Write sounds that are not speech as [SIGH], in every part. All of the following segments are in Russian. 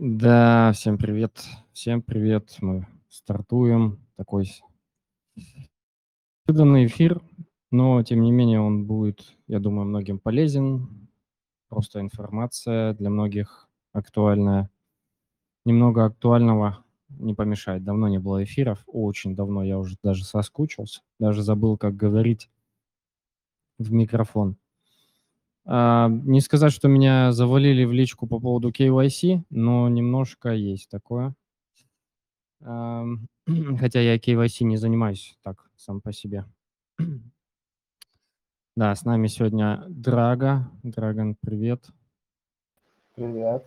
Да, всем привет. Всем привет. Мы стартуем. Такой неожиданный эфир, но тем не менее он будет, я думаю, многим полезен. Просто информация для многих актуальная. Немного актуального не помешает. Давно не было эфиров, очень давно я уже даже соскучился, даже забыл, как говорить в микрофон. А, не сказать, что меня завалили в личку по поводу KYC, но немножко есть такое. [CLEARS THROAT] Хотя я KYC не занимаюсь так сам по себе. [CLEARS THROAT] Да, с нами сегодня Драга. Драгон, привет. Привет.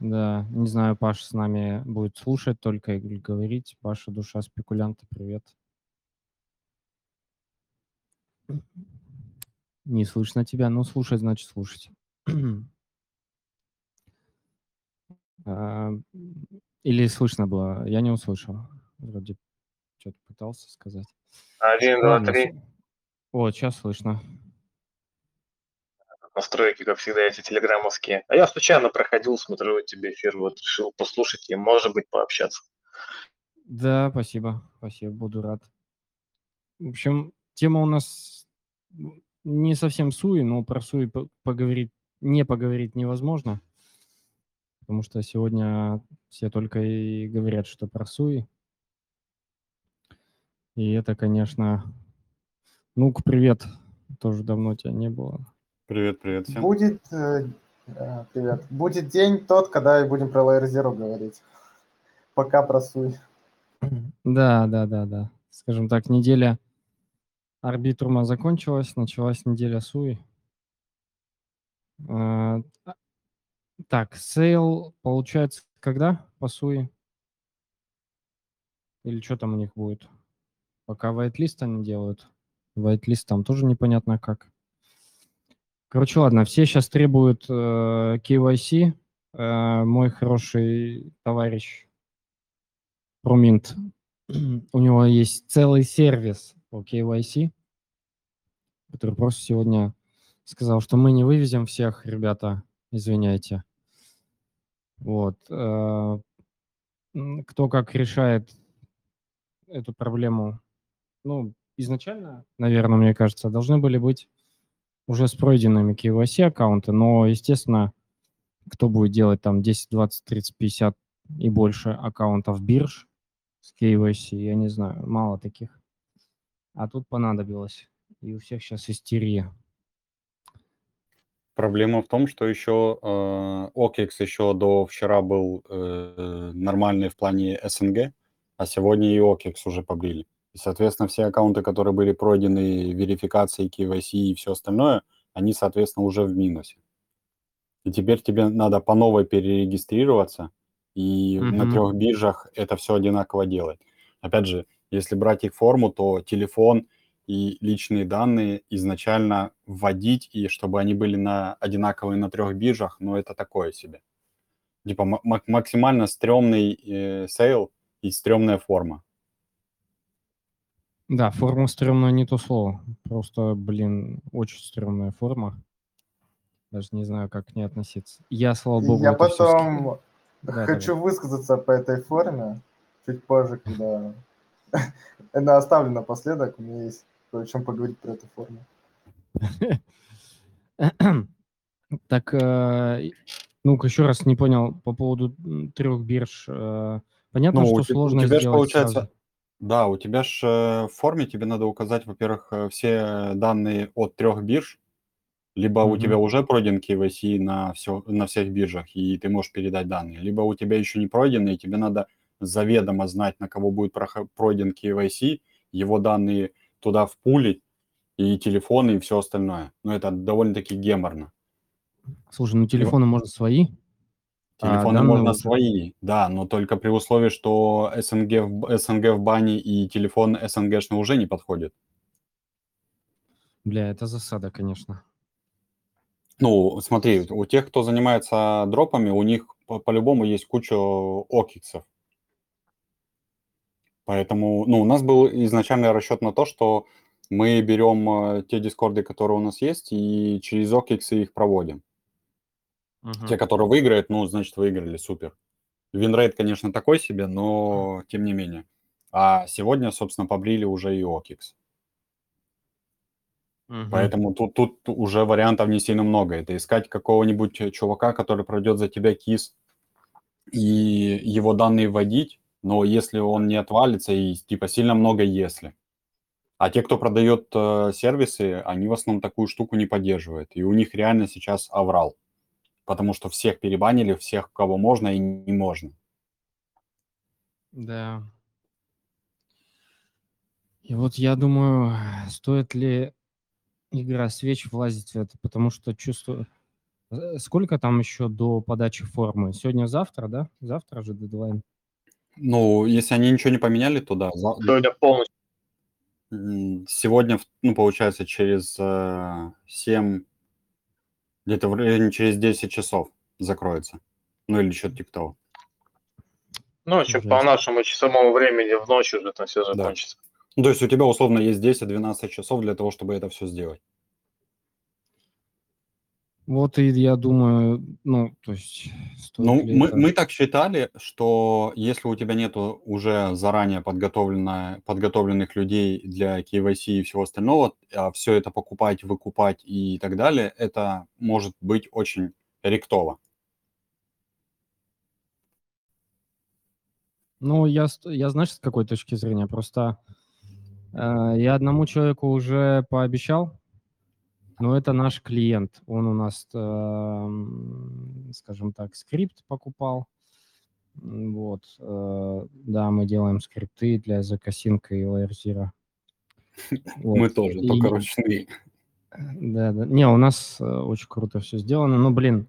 Да, не знаю, Паша с нами будет слушать только или говорить. Паша, душа спекулянта, привет. Не слышно тебя. Ну, слушать, значит, слушать. [CLEARS THROAT] А, или слышно было? Я не услышал. Вроде что-то пытался сказать. Один, два, три. О, сейчас слышно. Настройки, как всегда, эти телеграммовские. А я случайно проходил, смотрю тебе эфир, вот решил послушать и, может быть, пообщаться. Да, спасибо. Спасибо, буду рад. В общем, тема у нас не совсем суи, но про суи поговорить, не поговорить невозможно, потому что сегодня все только и говорят, что про суи. И это, конечно... Ну-ка, привет. Тоже давно тебя не было. Привет, привет всем. Будет, э, э привет. Будет день тот, когда и будем про Layer Zero говорить. Пока про Sui. Да, да, да, да. Скажем так, неделя Arbitrum а закончилась, началась неделя Sui. А, так, sale получается когда по Sui? Или что там у них будет? Пока whitelist они делают. Whitelist там тоже непонятно как. Короче, ладно, все сейчас требуют э, KYC. Э, мой хороший товарищ Проминт, [CLEARS THROAT] у него есть целый сервис по KYC, который просто сегодня сказал, что мы не вывезем всех, ребята, извиняйте. Вот. Э, кто как решает эту проблему, ну, изначально, наверное, мне кажется, должны были быть уже с пройденными KYC аккаунты, но, естественно, кто будет делать там 10, 20, 30, 50 и больше аккаунтов бирж с KYC, я не знаю, мало таких. А тут понадобилось. И у всех сейчас истерия. Проблема в том, что еще э, OKEX еще до вчера был э, нормальный в плане СНГ, а сегодня и OKEX уже побрили. И, соответственно, все аккаунты, которые были пройдены верификацией, KYC и все остальное, они, соответственно, уже в минусе. И теперь тебе надо по новой перерегистрироваться, и mm-hmm. на трех биржах это все одинаково делать. Опять же, если брать их форму, то телефон и личные данные изначально вводить, и чтобы они были на одинаковые на трех биржах, ну, это такое себе. Типа м- максимально стрёмный э, сейл и стрёмная форма. Да, форма стрёмная не то слово. Просто, блин, очень стрёмная форма. Даже не знаю, как к ней относиться. Я, слава богу, Я потом да, хочу давай. высказаться по этой форме чуть позже, когда она оставлю напоследок. У меня есть о чем поговорить про эту форму. [COUGHS] Так, э, ну-ка еще раз не понял по поводу трех бирж. Э, понятно, ну, что сложно у тебя сделать получается, сразу. Да, у тебя же э, в форме тебе надо указать, во-первых, все данные от трех бирж, либо mm-hmm. у тебя уже пройден KYC на, все, на всех биржах, и ты можешь передать данные, либо у тебя еще не пройден, и тебе надо заведомо знать, на кого будет пройден KYC, его данные туда впулить, и телефоны, и все остальное. Но это довольно-таки геморно. Слушай, ну телефоны вот. можно свои? А телефоны а, можно уже... свои, да, но только при условии, что СНГ в, СНГ в бане и телефон СНГшный уже не подходит. Бля, это засада, конечно. Ну, смотри, у тех, кто занимается дропами, у них по- по-любому есть куча окиксов. Поэтому, ну, у нас был изначальный расчет на то, что мы берем э, те дискорды, которые у нас есть, и через OKX их проводим. Угу. Те, которые выиграют, ну, значит, выиграли, супер. Винрейт, конечно, такой себе, но тем не менее. А сегодня, собственно, побрили уже и OKX. Угу. Поэтому тут, тут уже вариантов не сильно много. Это искать какого-нибудь чувака, который пройдет за тебя KYC, и его данные вводить, но если он не отвалится, и типа сильно много если. А те, кто продает э, сервисы, они в основном такую штуку не поддерживают. И у них реально сейчас аврал. Потому что всех перебанили, всех, кого можно и не можно. Да. И вот я думаю, стоит ли игра свеч влазить в это, потому что чувствую... Э, сколько там еще до подачи формы? Сегодня-завтра, да? Завтра же дедлайн. Ну, если они ничего не поменяли, то да. Сегодня полностью Сегодня, ну, получается, через э, 7, где-то в районе через 10 часов закроется. Ну, или что-то типа того. Ну, еще по нашему часовому времени в ночь уже там все закончится. Да. Ну, то есть у тебя условно есть 10-12 часов для того, чтобы это все сделать. Вот и я думаю, ну, то есть... Ну, мы, это... мы так считали, что если у тебя нет уже заранее подготовленных людей для KYC и всего остального, а все это покупать, выкупать и так далее, это может быть очень ректово. Ну, я, я знаешь, с какой точки зрения? Просто э, я одному человеку уже пообещал, но это наш клиент. Он у нас, э, скажем так, скрипт покупал. Вот. Э, да, мы делаем скрипты для закосинка и лайерзира. Вот. Мы тоже, и... только ручные. Да, да. Не, у нас э, очень круто все сделано. Ну, блин,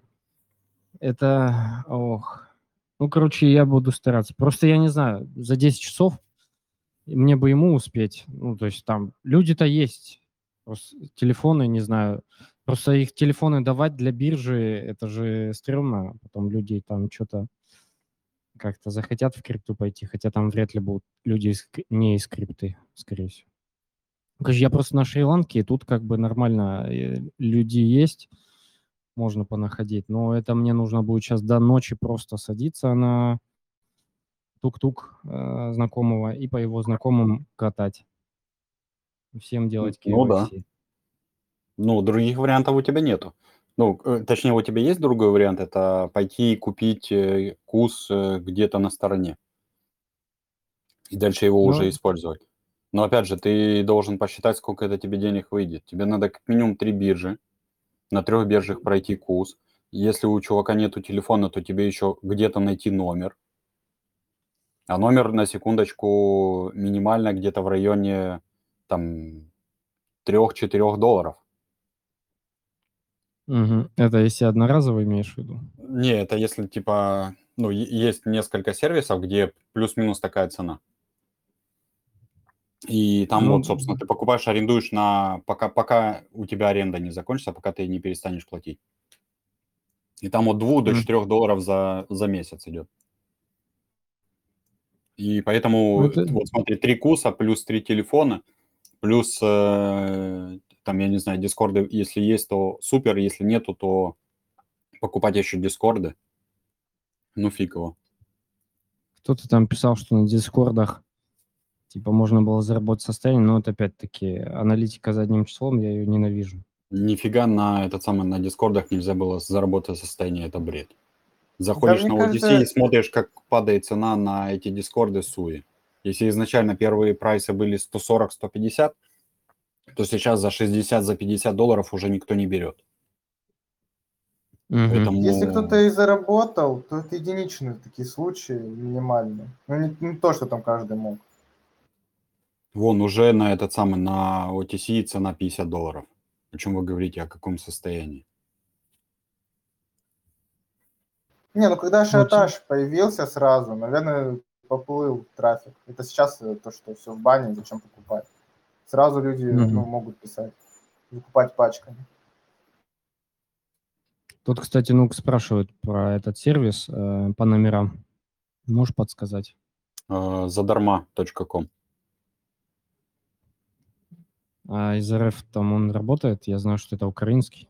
это... Ох. Ну, короче, я буду стараться. Просто я не знаю, за 10 часов мне бы ему успеть. Ну, то есть там люди-то есть Просто телефоны, не знаю, просто их телефоны давать для биржи, это же стрёмно. Потом люди там что-то как-то захотят в крипту пойти, хотя там вряд ли будут люди из, не из крипты, скорее всего. Конечно, я просто на Шри-Ланке, и тут как бы нормально э, люди есть, можно понаходить, но это мне нужно будет сейчас до ночи просто садиться на тук-тук э, знакомого и по его знакомым катать всем делать KYC. Ну да. Ну, других вариантов у тебя нету. Ну, э, точнее, у тебя есть другой вариант, это пойти и купить э, кус э, где-то на стороне. И дальше его ну, уже использовать. Но опять же, ты должен посчитать, сколько это тебе денег выйдет. Тебе надо как минимум три биржи, на трех биржах пройти кус. Если у чувака нету телефона, то тебе еще где-то найти номер. А номер, на секундочку, минимально где-то в районе там 3-4 долларов. Угу. Это если одноразово имеешь в виду? Не, это если типа, ну, есть несколько сервисов, где плюс-минус такая цена. И там ну, вот, собственно, ты покупаешь, арендуешь на пока, пока у тебя аренда не закончится, пока ты не перестанешь платить. И там от 2 до 4 долларов за, за месяц идет. И поэтому, это... вот смотри, три куса плюс три телефона – Плюс, э, там, я не знаю, дискорды, если есть, то супер, если нету, то покупать еще дискорды. Ну, фиг его. Кто-то там писал, что на дискордах типа можно было заработать состояние, но это опять-таки аналитика задним числом, я ее ненавижу. Нифига на этот самый на дискордах нельзя было заработать состояние, это бред. Заходишь да, на ODC кажется... и смотришь, как падает цена на эти дискорды суи. Если изначально первые прайсы были 140-150, то сейчас за 60, за 50 долларов уже никто не берет. Угу. Поэтому... Если кто-то и заработал, то это единичные такие случаи, минимальные. Ну, не, не то, что там каждый мог. Вон уже на этот самый, на OTC цена 50 долларов. О чем вы говорите, о каком состоянии? Не, ну когда шатаж появился сразу, наверное, поплыл трафик. Это сейчас э, то, что все в бане, зачем покупать. Сразу люди mm-hmm. ну, могут писать, покупать пачками. Тут, кстати, Нук спрашивает про этот сервис э, по номерам. Можешь подсказать? Uh, задарма.ком А из РФ там он работает? Я знаю, что это украинский.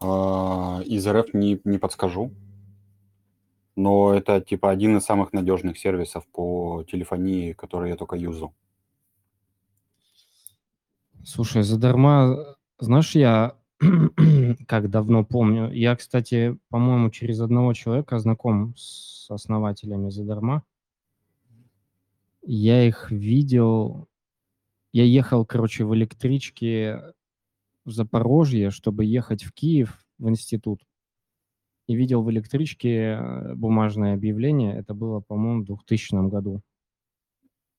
А, из РФ не, не подскажу. Но это типа один из самых надежных сервисов по телефонии, который я только юзал. Слушай, задарма, знаешь, я [CLEARS THROAT] как давно помню. Я, кстати, по-моему, через одного человека знаком с основателями задарма. Я их видел. Я ехал, короче, в электричке в Запорожье, чтобы ехать в Киев в институт. И видел в электричке э, бумажное объявление. Это было, по-моему, в 2000 году.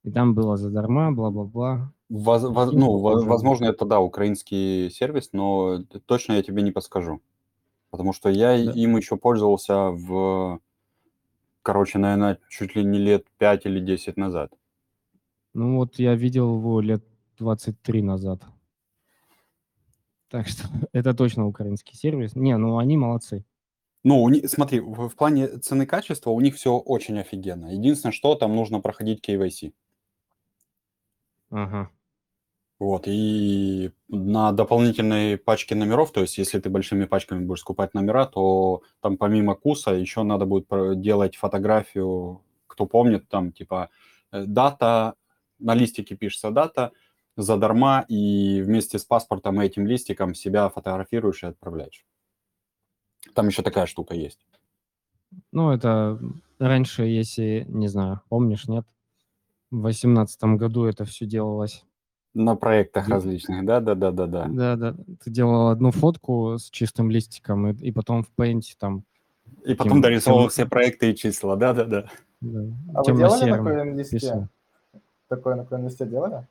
И там было задарма, бла-бла-бла. Воз, воз, ну, возможно, это, да, украинский сервис, но точно я тебе не подскажу. Потому что я да. им еще пользовался в, короче, наверное, чуть ли не лет 5 или 10 назад. Ну вот я видел его лет 23 назад. Так что [LAUGHS] это точно украинский сервис. Не, ну они молодцы. Ну, у них, смотри, в, в плане цены качества у них все очень офигенно. Единственное, что там нужно проходить KYC. Ага. Вот, и на дополнительной пачке номеров, то есть если ты большими пачками будешь скупать номера, то там помимо куса еще надо будет делать фотографию, кто помнит, там типа э, дата, на листике пишется дата, задарма, и вместе с паспортом и этим листиком себя фотографируешь и отправляешь. Там еще такая штука есть. Ну, это раньше, если, не знаю, помнишь, нет? В восемнадцатом году это все делалось. На проектах различных, да, да, да, да, да. Да, да. Ты делал одну фотку с чистым листиком, и, и потом в Paint там. И потом тем... все проекты и числа, да, да, да. да. А вы делали такое на листе? Такое на листе делали?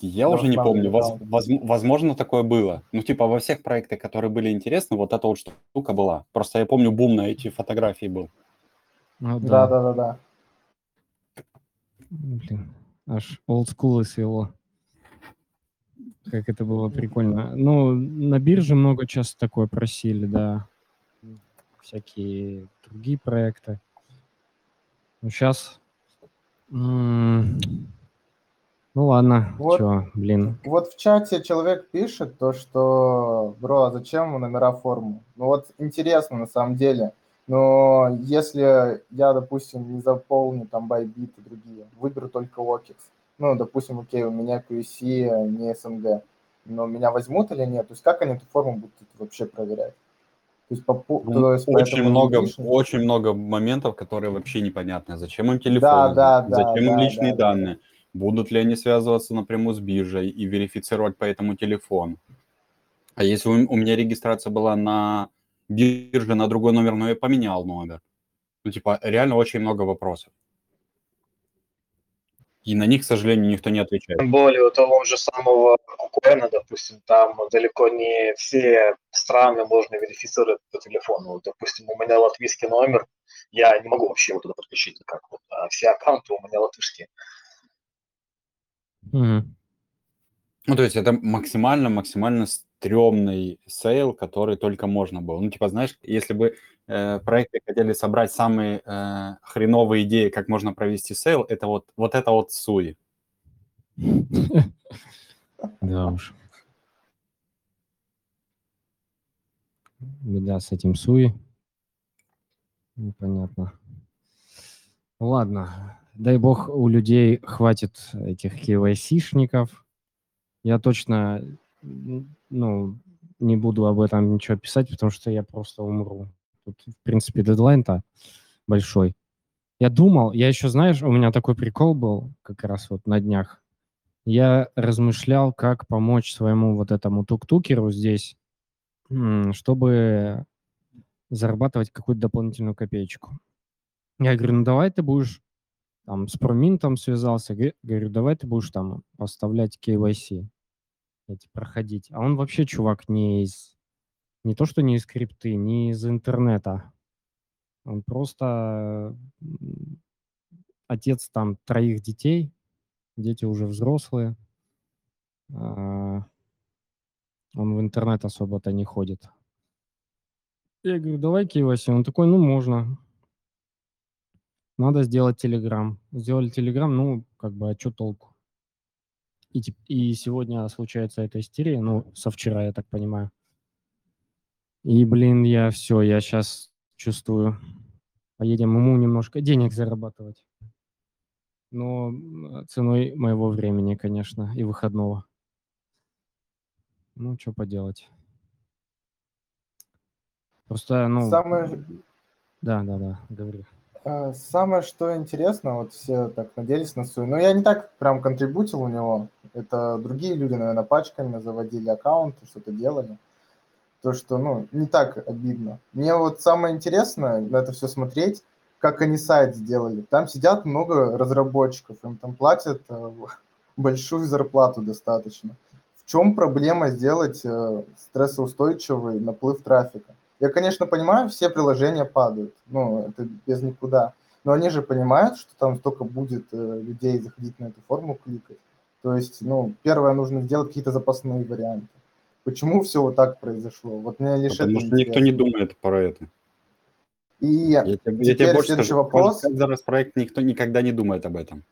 Я уже не помню. Воз, воз, возможно, такое было. Ну, типа, во всех проектах, которые были интересны, вот эта вот штука была. Просто я помню, бум на эти фотографии был. Ну, да. да, да, да, да. Блин, аж олдскулы свело. Как это было прикольно. Ну, на бирже много часто такое просили, да. Всякие другие проекты. Ну, сейчас... М- ну ладно, вот, чё, блин. Вот в чате человек пишет то, что, бро, а зачем номера форму? Ну вот интересно на самом деле. Но если я, допустим, не заполню там Bybit и другие, выберу только OKEX, ну, допустим, окей, у меня QC не СНГ, но меня возьмут или нет? То есть как они эту форму будут вообще проверять? То есть, по, ну, то есть очень много, очень много моментов, которые вообще непонятны. Зачем им телефон? Да, да, зачем да, им личные да, данные? Будут ли они связываться напрямую с биржей и верифицировать по этому телефону? А если у, меня регистрация была на бирже на другой номер, но я поменял номер. Ну, типа, реально очень много вопросов. И на них, к сожалению, никто не отвечает. Тем более у того же самого Кукуэна, допустим, там далеко не все страны можно верифицировать по телефону. Допустим, у меня латвийский номер, я не могу вообще его туда подключить никак. Вот, а все аккаунты у меня латышские. Mm-hmm. Ну, то есть это максимально-максимально стрёмный сейл, который только можно было. Ну, типа, знаешь, если бы э, проекты хотели собрать самые э, хреновые идеи, как можно провести сейл, это вот, вот это вот Sui. [LAUGHS] Да уж. Беда с этим Sui. Непонятно. Ладно. Дай бог, у людей хватит этих KYC-шников. Я точно ну, не буду об этом ничего писать, потому что я просто умру. Тут, в принципе, дедлайн-то большой. Я думал, я еще, знаешь, у меня такой прикол был как раз вот на днях. Я размышлял, как помочь своему вот этому тук-тукеру здесь, чтобы зарабатывать какую-то дополнительную копеечку. Я говорю, ну давай ты будешь там с проминтом связался, говорю, давай ты будешь там поставлять KYC эти проходить. А он вообще, чувак, не из... Не то, что не из крипты, не из интернета. Он просто отец там троих детей, дети уже взрослые. А, он в интернет особо-то не ходит. Я говорю, давай KYC. Он такой, ну, можно. Надо сделать Телеграм. Сделали Телеграм, ну, как бы, а что толку? И, и сегодня случается эта истерия, ну, со вчера, я так понимаю. И, блин, я все, я сейчас чувствую, поедем ему немножко денег зарабатывать. Но ценой моего времени, конечно, и выходного. Ну, что поделать. Просто, ну... Самое... Да, да, да, говори. А, самое, что интересно, вот все так надеялись на свою... Но я не так прям контрибутил у него. Это другие люди, наверное, пачками заводили аккаунты, что-то делали. То, что, ну, не так обидно. Мне вот самое интересное на это все смотреть, как они сайт сделали. Там сидят много разработчиков, им там платят э, [LAUGHS] большую зарплату достаточно. В чем проблема сделать э, стрессоустойчивый наплыв трафика? Я, конечно, понимаю, все приложения падают, ну, это без никуда. Но они же понимают, что там столько будет э, людей заходить на эту форму, кликать. То есть, ну, первое, нужно сделать какие-то запасные варианты. Почему все вот так произошло? Вот мне лишь Потому это что никто не думает про это. И Я я тебе больше следующий скажу, вопрос. каждый раз проект никто никогда не думает об этом.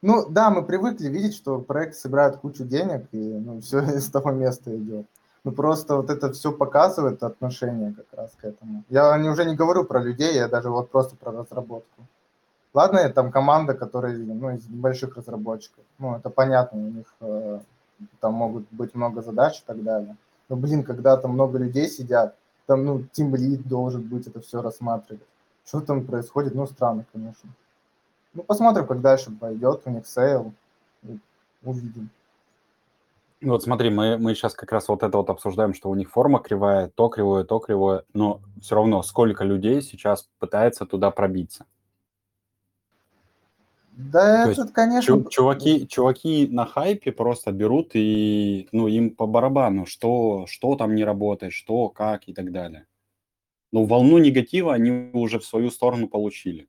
Ну да, мы привыкли видеть, что проект собирает кучу денег, и ну, все [LAUGHS] из того места идет. Ну просто вот это все показывает отношение как раз к этому. Я не, уже не говорю про людей, я даже вот просто про разработку. Ладно, там команда, которая ну, из больших разработчиков. Ну, это понятно, у них э, там могут быть много задач и так далее. Но, блин, когда там много людей сидят, там, ну, Team Lead должен быть это все рассматривать. Что там происходит? Ну, странно, конечно. Ну, посмотрим, как дальше пойдет у них сейл. Увидим. Вот смотри, мы, мы сейчас как раз вот это вот обсуждаем, что у них форма кривая, то кривое, то кривое, но все равно сколько людей сейчас пытается туда пробиться. Да, То есть конечно... Чу- чуваки, чуваки на хайпе просто берут и, ну, им по барабану, что, что там не работает, что, как и так далее. Ну, волну негатива они уже в свою сторону получили.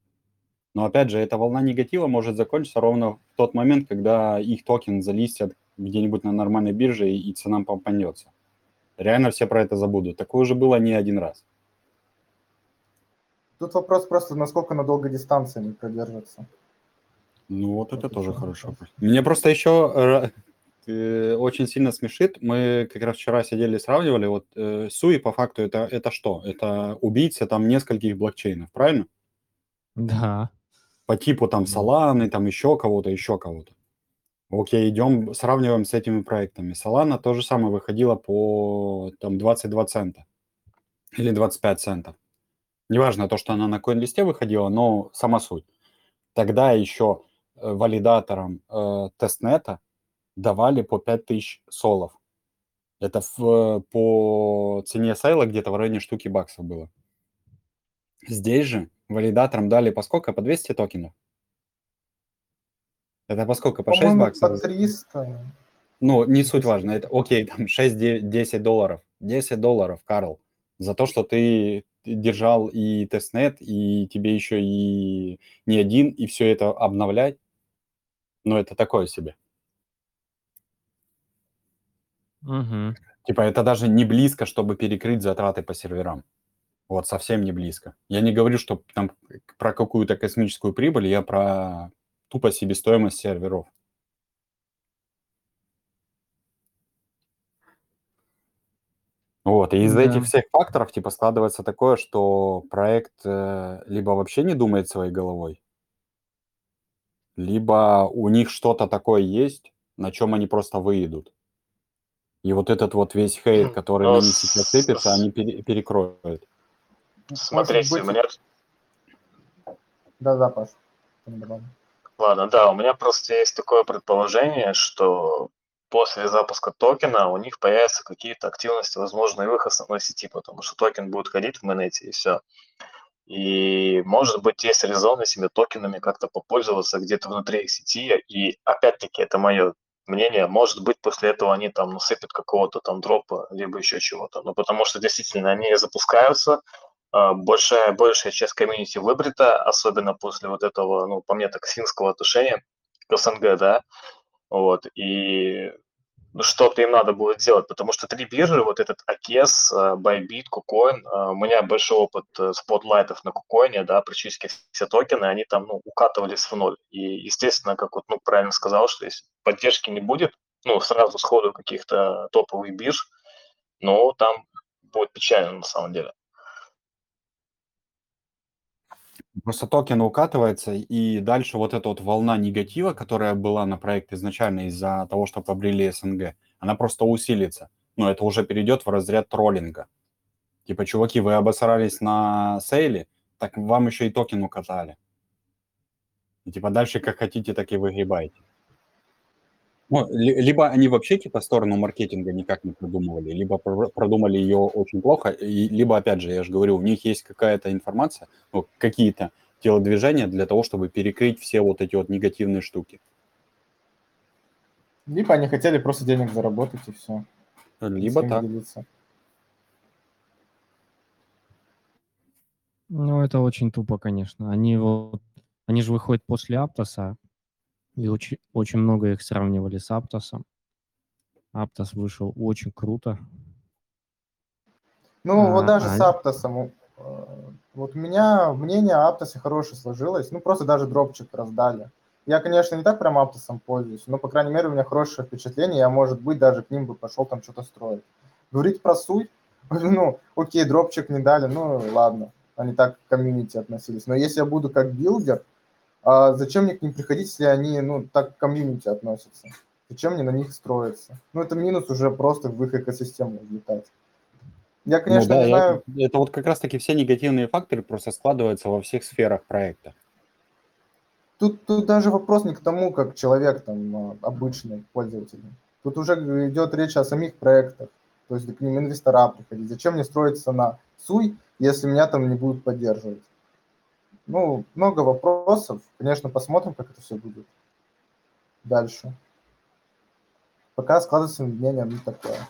Но опять же, эта волна негатива может закончиться ровно в тот момент, когда их токен залистят где-нибудь на нормальной бирже и, и цена попадется. Реально все про это забудут. Такое уже было не один раз. Тут вопрос просто, насколько на долгой дистанции они продержатся. Ну, вот это Вот тоже еще хороший вопрос. Меня просто еще э, очень сильно смешит. Мы как раз вчера сидели и сравнивали. Вот э, Суи по факту это, это что? Это убийца там нескольких блокчейнов, правильно? Да. По типу там. Solana, там еще кого-то, еще кого-то. Окей, идем, сравниваем с этими проектами. Solana то же самое выходила по там 22 цента или 25 центов. Неважно то, что она на коин-листе выходила, но сама суть. Тогда еще э, валидаторам э, тестнета давали по 5000 солов. Это в, по цене сайла где-то в районе штуки баксов было. Здесь же валидаторам дали по сколько? По 200 токенов? Это по сколько? По 6 По-моему, баксов? по 300. Ну, не суть важно. Это окей, там [LAUGHS] 6-10 долларов. 10 долларов, Карл, за то, что ты держал и тестнет, и тебе еще и не один, и все это обновлять. Ну, это такое себе. Мгм. Типа это даже не близко, чтобы перекрыть затраты по серверам. Вот совсем не близко. Я не говорю, что там про какую-то космическую прибыль, я про тупо себестоимость серверов. Вот, и из-за Да. этих всех факторов, типа, складывается такое, что проект э, либо вообще не думает своей головой, либо у них что-то такое есть, на чем они просто выйдут. И вот этот вот весь хейт, который Ну, на них сейчас сыпется, они пере- перекроют. Смотрите, быть- у меня... Да-да, Паш. Ладно, да, у меня просто есть такое предположение, что после запуска токена у них появятся какие-то активности, возможно, и в их основной сети, потому что токен будет ходить в mainnet е и все. И, может быть, есть резон этими токенами как-то попользоваться где-то внутри их сети. И, опять-таки, это мое мнение, может быть, после этого они там насыпят какого-то там дропа, либо еще чего-то. Ну, потому что, действительно, они запускаются, большая, большая часть комьюнити выбрита, особенно после вот этого, ну, по мне, так, свинского отношения к СНГ, да, вот, и ну, что-то им надо будет делать, потому что три биржи, вот этот OKX, э, Bybit, KuCoin, э, у меня большой опыт э, спотлайтов на KuCoin, да, практически все токены, они там, ну, укатывались в ноль. И, естественно, как вот, ну, правильно сказал, что если поддержки не будет, ну, сразу сходу каких-то топовых бирж, ну, там будет печально на самом деле. Просто токен укатывается, и дальше вот эта вот волна негатива, которая была на проект изначально из-за того, что побрили СНГ, она просто усилится. Но это уже перейдет в разряд троллинга. Типа, чуваки, вы обосрались на сейле, так вам еще и токен укатали. И типа дальше как хотите, так и выгребайте. Ну, либо они вообще типа сторону маркетинга никак не продумывали, либо продумали ее очень плохо, и, либо, опять же, я же говорю, у них есть какая-то информация, ну, какие-то телодвижения для того, чтобы перекрыть все вот эти вот негативные штуки. Либо они хотели просто денег заработать и все. Либо так. Делиться. Ну, это очень тупо, конечно. Они вот, они же выходят после Аптоса, и очень, очень много их сравнивали с Аптосом. Аптос вышел очень круто. Ну, а, вот даже а... с Аптосом. Э, вот у меня мнение о Аптосе хорошее сложилось. Ну, просто даже дропчик раздали. Я, конечно, не так прям Аптосом пользуюсь, но, по крайней мере, у меня хорошее впечатление. Я, может быть, даже к ним бы пошел там что-то строить. Говорить про Sui, [LAUGHS] ну, окей, дропчик не дали, ну, ладно. Они так к комьюнити относились. Но если я буду как builder, а зачем мне к ним приходить, если они, ну, так к комьюнити относятся? Зачем мне на них строиться? Ну, это минус уже просто в их экосистему влетать. Я, ну конечно, ну, да, не знаю... Я, это вот как раз-таки все негативные факторы просто складываются во всех сферах проекта. Тут, тут даже вопрос не к тому, как человек там а, обычный пользователь. Тут уже идет речь о самих проектах. То есть к ним инвестора приходить. Зачем мне строиться на СУЙ, если меня там не будут поддерживать? Ну, много вопросов. Конечно, посмотрим, как это все будет дальше. Пока складывается мнение не такое.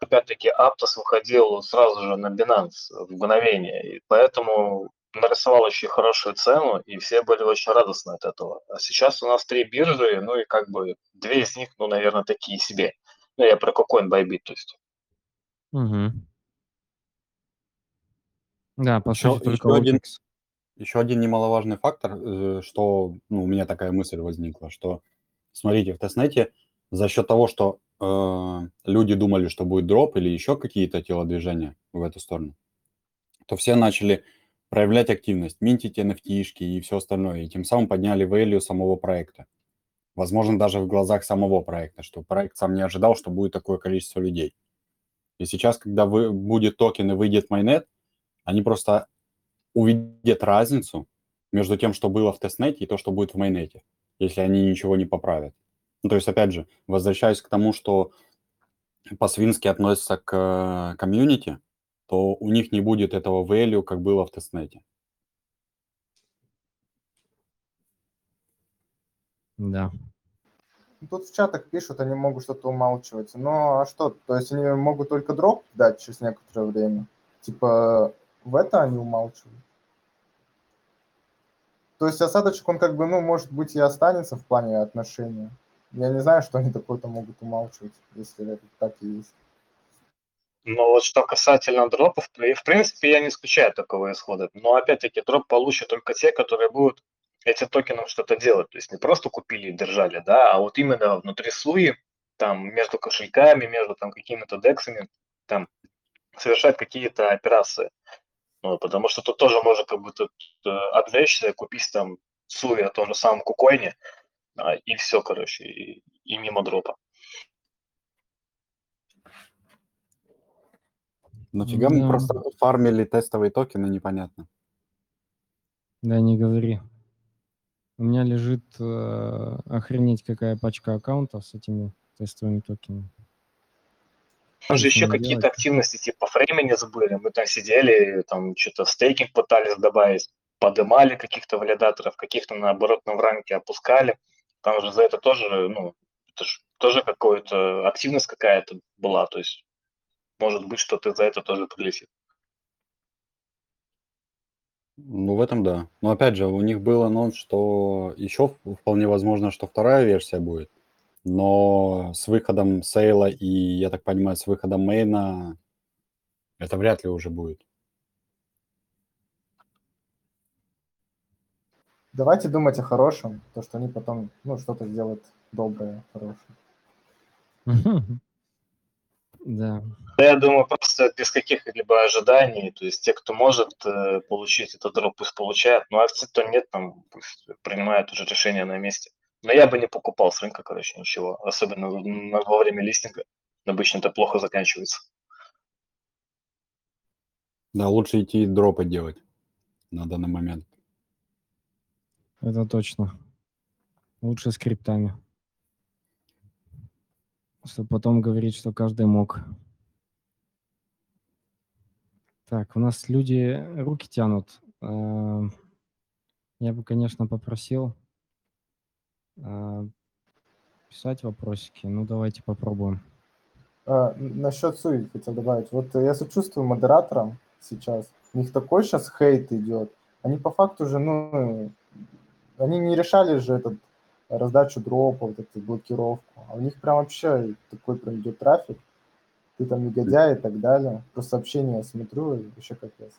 Опять-таки, Аптос выходил сразу же на Binance в мгновение, и поэтому нарисовал очень хорошую цену, и все были очень радостны от этого. А сейчас у нас три биржи, ну и как бы две из них, ну, наверное, такие себе. Ну, я про KuCoin Bybit, то есть. Угу. Да, по еще, сути, только еще один, еще один немаловажный фактор, э, что ну, у меня такая мысль возникла, что, смотрите, в тестнете за счет того, что э, люди думали, что будет дроп или еще какие-то телодвижения в эту сторону, то все начали проявлять активность, минтить NFT и все остальное, и тем самым подняли value самого проекта. Возможно, даже в глазах самого проекта, что проект сам не ожидал, что будет такое количество людей. И сейчас, когда вы, будет токен и выйдет mainnet, они просто увидят разницу между тем, что было в тестнете и то, что будет в майнете, если они ничего не поправят. Ну, то есть, опять же, возвращаясь к тому, что по-свински относятся к э, комьюнити, то у них не будет этого value, как было в тестнете. Да. Тут в чатах пишут, они могут что-то умалчивать. Но а что? То есть они могут только дроп дать через некоторое время? Типа в это они умалчивают. То есть осадочек, он как бы, ну, может быть, и останется в плане отношения. Я не знаю, что они такое-то могут умалчивать, если это так и есть. Но вот что касательно дропов, в принципе, я не исключаю такого исхода. Но опять-таки дроп получат только те, которые будут этим токеном что-то делать. То есть не просто купили и держали, да, а вот именно внутри слуи, там между кошельками, между там какими-то дексами, там совершать какие-то операции. Ну, потому что тут тоже можно как будто э, отвлечься, купить там суи о том же самом кукоине, а, и все, короче, и, и мимо дропа. Нафига да. мы просто фармили тестовые токены, непонятно. Да, не говори. У меня лежит э, охренеть какая пачка аккаунтов с этими тестовыми токенами. Там же еще какие-то активности типа времени забыли. Мы там сидели, там что-то стейкинг пытались добавить, подымали каких-то валидаторов, каких-то наоборот на ранке опускали. Там же за это тоже, ну, это же тоже какая-то активность какая-то была. То есть может быть, что-то за это тоже прилетит. Ну, в этом да. Но опять же, у них был анонс, что еще вполне возможно, что вторая версия будет но с выходом сейла и, я так понимаю, с выходом мейна это вряд ли уже будет. Давайте думать о хорошем, то, что они потом, ну, что-то сделают доброе, хорошее. Да. Да, я думаю, просто без каких-либо ожиданий, то есть те, кто может э, получить этот дроп, пусть получают, ну а те, кто нет, там пусть принимают уже решение на месте. Но я бы не покупал с рынка, короче, ничего, особенно во время листинга. Обычно это плохо заканчивается. Да, лучше идти дропы делать на данный момент. Это точно. Лучше скриптами. Чтобы потом говорить, что каждый мог. Так, у нас люди руки тянут. А, я бы, конечно, попросил писать вопросики. Ну, давайте попробуем. А, насчет Суи хотел добавить. Вот я сочувствую модераторам сейчас. У них такой сейчас хейт идет. Они по факту же, ну, они не решали же этот раздачу дропов, вот эту блокировку. А у них прям вообще такой прям идет трафик. Ты там негодяй и так далее. Просто сообщения смотрю, и вообще капец.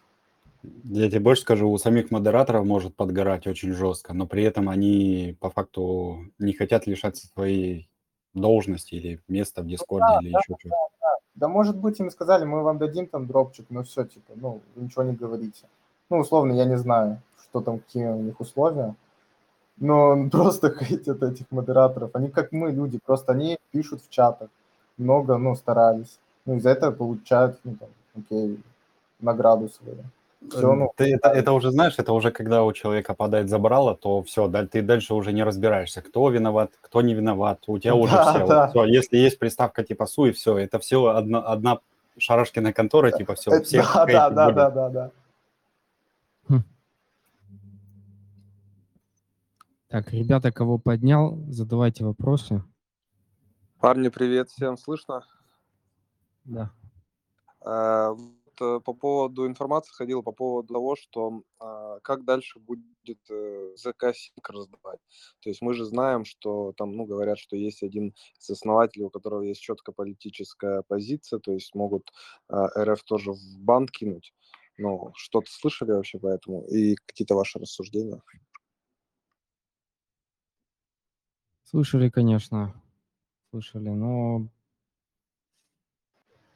Я тебе больше скажу, у самих модераторов может подгорать очень жестко, но при этом они по факту не хотят лишаться своей должности или места в Дискорде да, или да, еще да, что-то. Да, да, может быть, им сказали, мы вам дадим там дропчик, но все, типа, ну, ничего не говорите. Ну, условно, я не знаю, что там, какие у них условия, но [LAUGHS] просто хейтят этих модераторов. Они как мы, люди, просто они пишут в чатах, много, ну, старались. Ну, из-за этого получают, ну, там, окей, награду свою. Все, ну, ты это, это уже знаешь, это уже когда у человека падает забрало, то все, ты дальше уже не разбираешься, кто виноват, кто не виноват. У тебя уже Да, все, да. всё, если есть приставка типа суи, все, это все одна, одна шарашкина контора, типа все, Это- всех да, да, да, да, да, да. Так, ребята, кого поднял, задавайте вопросы. Парни, привет, всем слышно? Да. Э, э, По поводу информации ходила по поводу того, что а, как дальше будет э, Синк раздавать. То есть мы же знаем, что там, ну, говорят, что есть один из основателей, у которого есть четкая политическая позиция, то есть могут а, РФ тоже в бан кинуть. Ну, что-то слышали вообще по этому? И какие-то ваши рассуждения? Слышали, конечно. Слышали, но...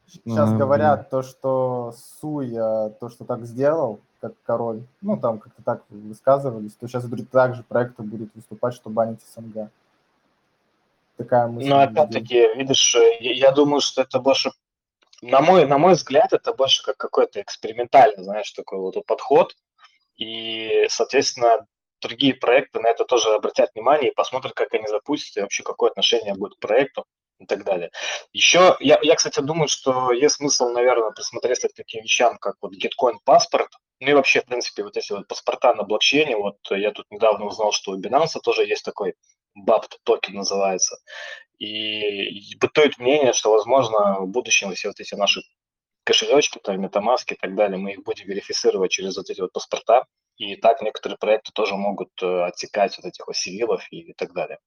Сейчас А, говорят то, что Суя, то, что так сделал, как король, ну, там как-то так высказывались, то сейчас также проекты будут выступать, что банить СНГ. Такая мысль. Но у людей. опять-таки, видишь, э, я, я думаю, что это больше, на мой, на мой взгляд, это больше как какой-то экспериментальный, знаешь, такой вот подход. И, соответственно, другие проекты на это тоже обратят внимание и посмотрят, как они запустятся, и вообще какое отношение будет к проекту и так далее. Еще, я, я, кстати, думаю, что есть смысл, наверное, присмотреться к таким вещам, как вот Gitcoin паспорт, ну и вообще, в принципе, вот эти вот паспорта на блокчейне, вот я тут недавно узнал, что у Binance тоже есть такой BAPT токен называется. И бытует мнение, что, возможно, в будущем все вот эти наши кошелечки, там, MetaMask и так далее, мы их будем верифицировать через вот эти вот паспорта, и так некоторые проекты тоже могут э, отсекать вот этих вот сивилов и так далее.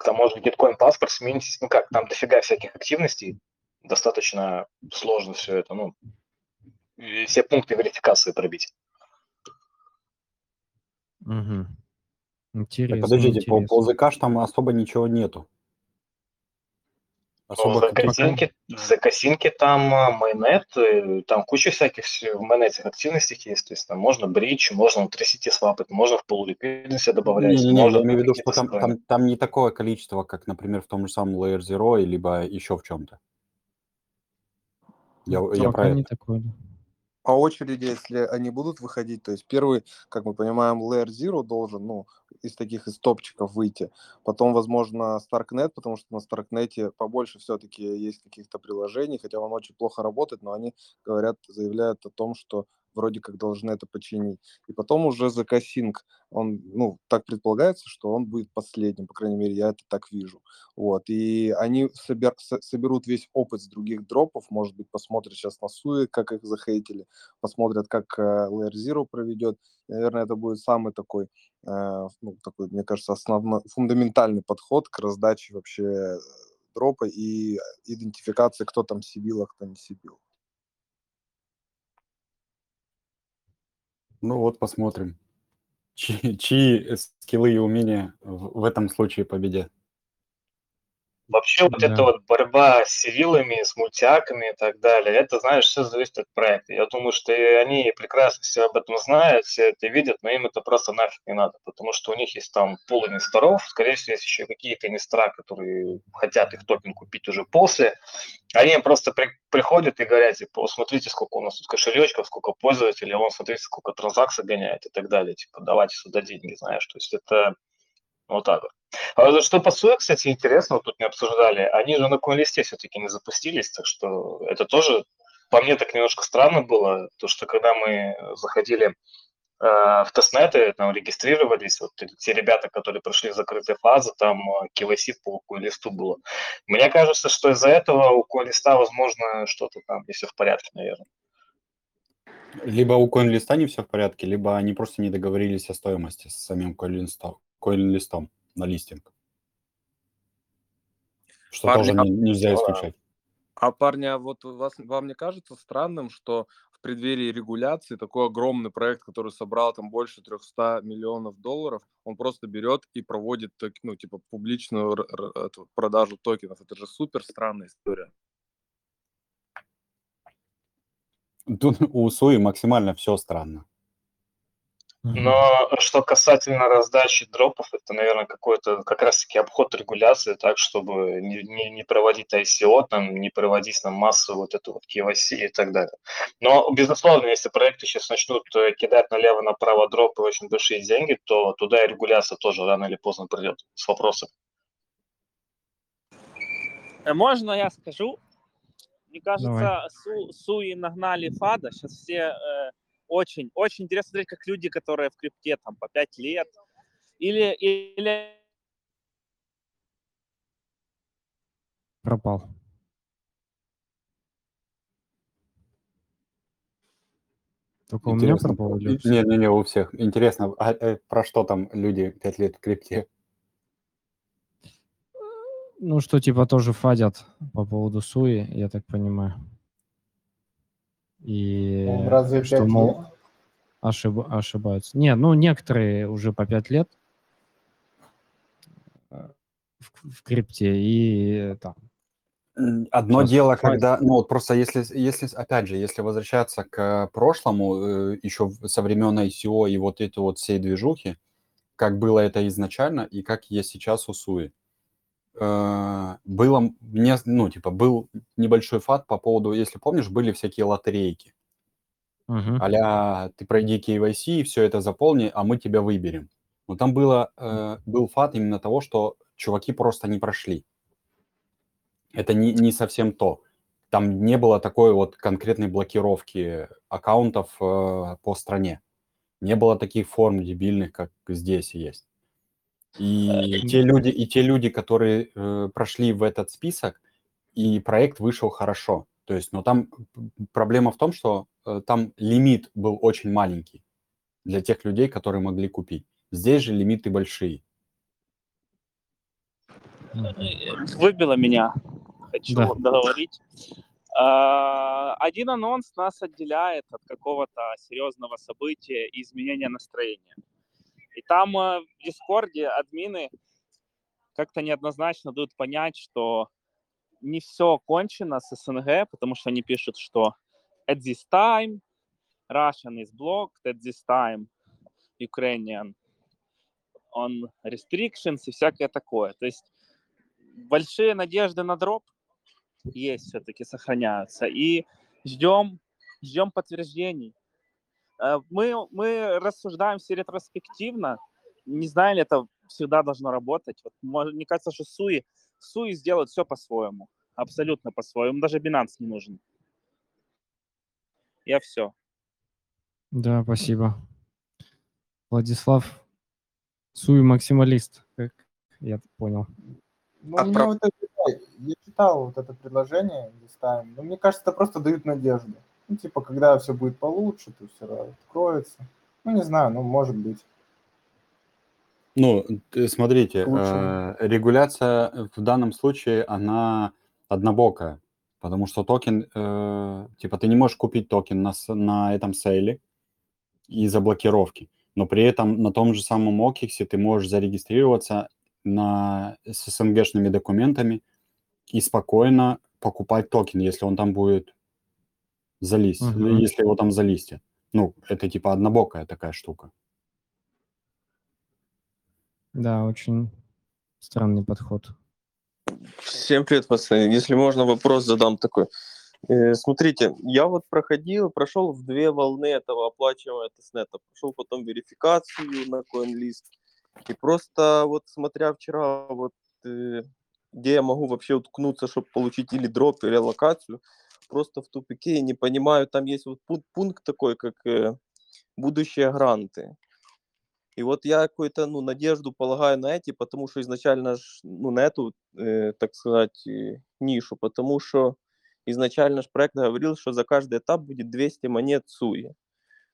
К тому же Gitcoin паспорт сменить, ну как, там дофига всяких активностей, достаточно сложно все это, ну, все пункты верификации пробить. Угу. Так, Интересно, подождите, по, по интересно. ЗК там особо ничего нету. Ну, Особо закосинке, в закосинке там а, майонет, э, там куча всяких в майонете активностей есть, то есть там можно бридж, можно внутри сети свапать, можно в полуликвидности добавлять, Не-не-не, можно я имею в виду, что там, там, там не такое количество, как, например, в том же самом Layer Zero, либо еще в чем-то. Я, я про это. не такое. да. По очереди, если они будут выходить, то есть первый, как мы понимаем, Layer Zero должен, ну, из таких из топчиков выйти. Потом, возможно, Starknet, потому что на Starknet побольше все-таки есть каких-то приложений, хотя он очень плохо работает, но они говорят, заявляют о том, что вроде как должны это починить. И потом уже ZK Sync, он, ну, так предполагается, что он будет последним, по крайней мере, я это так вижу. Вот, и они собер, со- соберут весь опыт с других дропов, может быть, посмотрят сейчас на Суи, как их захейтили, посмотрят, как э, Layer Zero проведет. Наверное, это будет самый такой, э, ну, такой, мне кажется, основной, фундаментальный подход к раздаче вообще э, дропа и идентификации, кто там сибил, а кто не сибил. Ну вот, посмотрим, [LAUGHS] чьи, чьи скиллы и умения в, в этом случае победят. Вообще вот Да. эта вот борьба с сивилами, с мультиаками и так далее, это, знаешь, все зависит от проекта. Я думаю, что и они прекрасно все об этом знают, все это видят, но им это просто нафиг не надо, потому что у них есть там пул инвесторов, скорее всего, есть еще какие-то инвестора, которые хотят их токен купить уже после. Они просто при- приходят и говорят, типа, «О, смотрите, сколько у нас тут кошелечков, сколько пользователей, вон, смотрите, сколько транзакций гоняет и так далее. Типа, давайте сюда деньги, знаешь. То есть это вот так вот. А что по SUE, кстати, интересно, вот тут не обсуждали, они же на CoinList все-таки не запустились, так что это тоже по мне так немножко странно было, то что когда мы заходили э, в тестнеты, там регистрировались, вот те- ребята, которые прошли закрытые фазы, там э, KYC по CoinList было. Мне кажется, что из-за этого у CoinList, возможно, что-то там не все в порядке, наверное. Либо у CoinList не все в порядке, либо они просто не договорились о стоимости с самим CoinList, CoinList на листинг. Что Парни, тоже а- не- нельзя да. исключать. А, парни, а вот вас, вам не кажется странным, что в преддверии регуляции такой огромный проект, который собрал там больше 300 миллионов долларов, он просто берет и проводит, ну, типа, публичную эту продажу токенов. Это же супер странная история. Тут у Суи максимально все странно. Но что касательно раздачи дропов, это, наверное, какой-то как раз-таки обход регуляции, так, чтобы не, не, не проводить ICO, там, не проводить нам массу вот эту вот KYC и так далее. Но, безусловно, если проекты сейчас начнут э, кидать налево-направо дропы очень большие деньги, то туда и регуляция тоже рано или поздно придет с вопросом. Э, Можно я скажу? Мне кажется, Давай. Су, Суи нагнали Фада. Сейчас все э, очень, очень интересно смотреть, как люди, которые в крипте там по 5 лет, или, или Пропал. Только у меня Интересно, пропал у всех? Не-не-не, у всех. Интересно, а, э, про что там люди пять лет в крипте? Ну, что типа тоже фадят по поводу Суи, я так понимаю. И Разве что, мол, лет? ошиб- ошибаются. Не, ну, некоторые уже по 5 лет э, в, в крипте и э, там. Одно Щас дело, хватит. когда, ну вот просто если, если, опять же, если возвращаться к прошлому, э, еще со времен ICO и вот этой вот всей движухи, как было это изначально и как есть сейчас у Суи. Э, Было, мне, ну, типа, был небольшой фат по поводу, если помнишь, были всякие лотерейки. Мгм. а ты пройди KYC, все это заполни, а мы тебя выберем. Но там было, э, был фат именно того, что чуваки просто не прошли. Это не, не совсем то. Там не было такой вот конкретной блокировки аккаунтов э, по стране. Не было таких форм дебильных, как здесь есть. И те люди, и те люди, которые э, прошли в этот список, и проект вышел хорошо. То есть, но там проблема в том, что э, там лимит был очень маленький для тех людей, которые могли купить. Здесь же лимиты большие. Мгм. выбило меня. Хочу Да. договорить. А, Один анонс нас отделяет от какого-то серьезного события и изменения настроения. И там э, в Дискорде админы как-то неоднозначно дают понять, что не все кончено с СНГ, потому что они пишут, что at this time Russian is blocked, at this time Ukrainian on restrictions и всякое такое. То есть большие надежды на дроп есть все-таки, сохраняются. И ждем, ждем подтверждений. Э, Мы, мы рассуждаем все ретроспективно. Не знаю, ли это всегда должно работать. Вот, мне кажется, что Суи, Суи сделают все по-своему. Абсолютно по-своему. Даже Binance не нужен. Я все. Да, спасибо. Владислав Суи максималист, как я понял. Ну, про- вот это, я читал вот это предложение, листаем, но мне кажется, это просто дают надежду. Ну, типа, когда все будет получше, то все откроется. Ну, не знаю, ну, может быть. Ну, т- смотрите, э, регуляция в данном случае, она однобокая, потому что токен, э, типа, ты не можешь купить токен на, на этом сейле из-за блокировки, но при этом на том же самом OKX ты можешь зарегистрироваться на, с СНГшными документами и спокойно покупать токен, если он там будет залист, Мгм. если его там залистят. Ну, это типа однобокая такая штука. Да, очень странный подход. Всем привет, пацаны. Если можно, вопрос задам такой. Э, смотрите, я вот проходил, прошел в две волны этого оплачиваемого тестнета. Прошел потом верификацию на CoinList. И просто вот смотря вчера, вот э, где я могу вообще уткнуться, чтобы получить или дроп, или локацию, просто в тупике и не понимаю, там есть вот пункт, такой, как э, будущие гранты. И вот я какую-то ну, надежду полагаю на эти, потому что изначально ж, ну, на эту, э, так сказать, э, нишу, потому что изначально ж проект говорил, что за каждый этап будет 200 монет суи.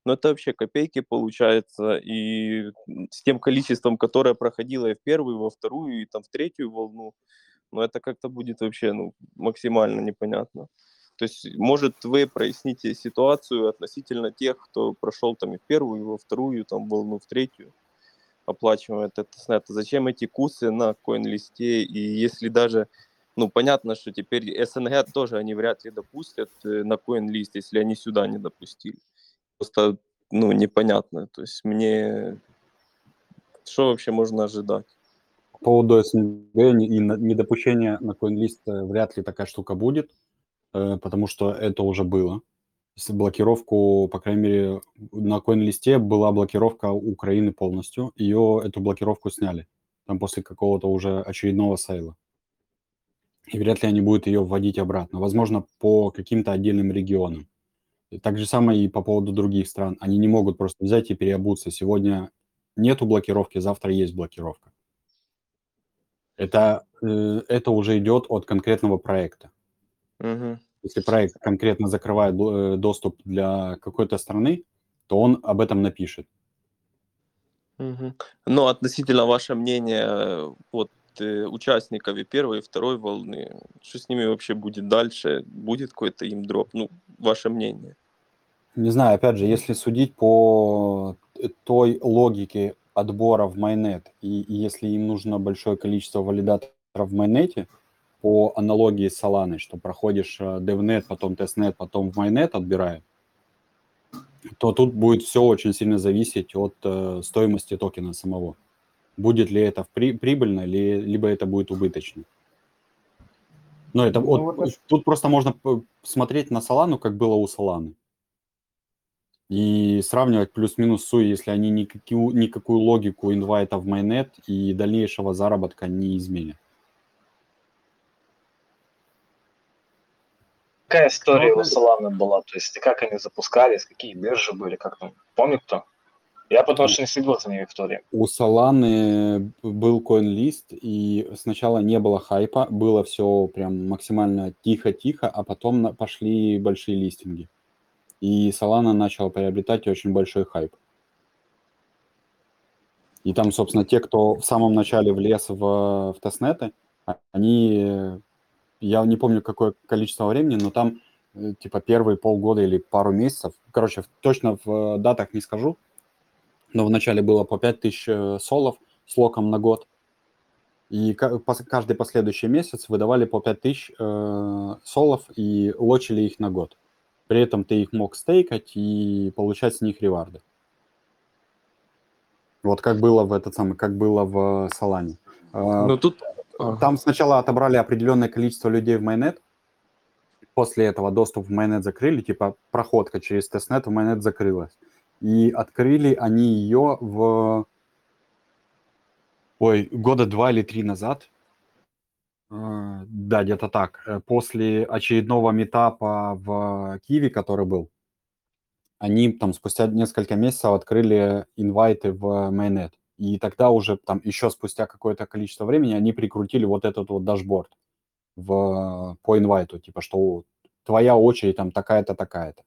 Но это вообще копейки получается, и с тем количеством, которое проходило и в первую, и во вторую, и там в третью волну, ну это как-то будет вообще ну, максимально непонятно. То есть, может, вы проясните ситуацию относительно тех, кто прошел там и в первую, и во вторую, там волну, в третью, оплачивая этот тестнет. Зачем эти кусы на коин-листе? И если даже, ну, понятно, что теперь СНГ тоже они вряд ли допустят э, на коин-лист, если они сюда не допустили. Просто, ну, непонятно. То есть мне... Что вообще можно ожидать? По поводу СНГ и недопущения на CoinList э, вряд ли такая штука будет, э, потому что это уже было. С блокировку, по крайней мере, на CoinList была блокировка Украины полностью. Ее, эту блокировку сняли. Там после какого-то уже очередного сейла. И вряд ли они будут ее вводить обратно. Возможно, по каким-то отдельным регионам. Так же самое и по поводу других стран. Они не могут просто взять и переобуться. Сегодня нету блокировки, завтра есть блокировка. Это, э, это уже идет от конкретного проекта. Мгм. Если проект конкретно закрывает э, доступ для какой-то страны, то он об этом напишет. Мгм. Ну, относительно ваше мнение э, вот э, участников и первой, и второй волны, что с ними вообще будет дальше? Будет какой-то им дроп? Ну, ваше мнение. Не знаю, опять же, если судить по т- той логике отбора в mainnet, и, и если им нужно большое количество валидаторов в mainnet е, по аналогии с Solana, что проходишь э, DevNet, потом testnet, потом в mainnet отбирают, то тут будет все очень сильно зависеть от э, стоимости токена самого. Будет ли это при- прибыльно, ли, либо это будет убыточно. Но это Ну, вот, вот это тут просто можно смотреть на Солану, как было у Соланы. И сравнивать плюс-минус суи, если они никакую, никакую логику инвайта в майнет и дальнейшего заработка не изменят. Какая история Ну, у Solana была? То есть как они запускались, какие биржи были, как там? Помнит кто? Я потому что не следил за ними Виктория. У Соланы был CoinList, и сначала не было хайпа, было все прям максимально тихо-тихо, а потом пошли большие листинги. И Solana начала приобретать очень большой хайп. И там, собственно, те, кто в самом начале влез в, в тестнеты, они, я не помню, какое количество времени, но там э, типа первые полгода или пару месяцев, короче, точно в э, датах не скажу, но вначале было по 5000 э, солов с локом на год, и каждый последующий месяц выдавали по 5000 э, солов и лочили их на год. При этом ты их мог стейкать и получать с них реварды. Вот как было в этот самый, как было в Солане. А, Ну, тут... Там сначала отобрали определенное количество людей в mainnet, после этого доступ в mainnet закрыли, типа проходка через testnet в mainnet закрылась. И открыли они ее в... Ой, года два или три назад. Э, Да, где-то так. Э, После очередного метапа в Киеве, который был, они там спустя несколько месяцев открыли инвайты в майнет. И тогда уже там еще спустя какое-то количество времени они прикрутили вот этот вот дашборд в, по инвайту, типа что твоя очередь там такая-то, такая-то.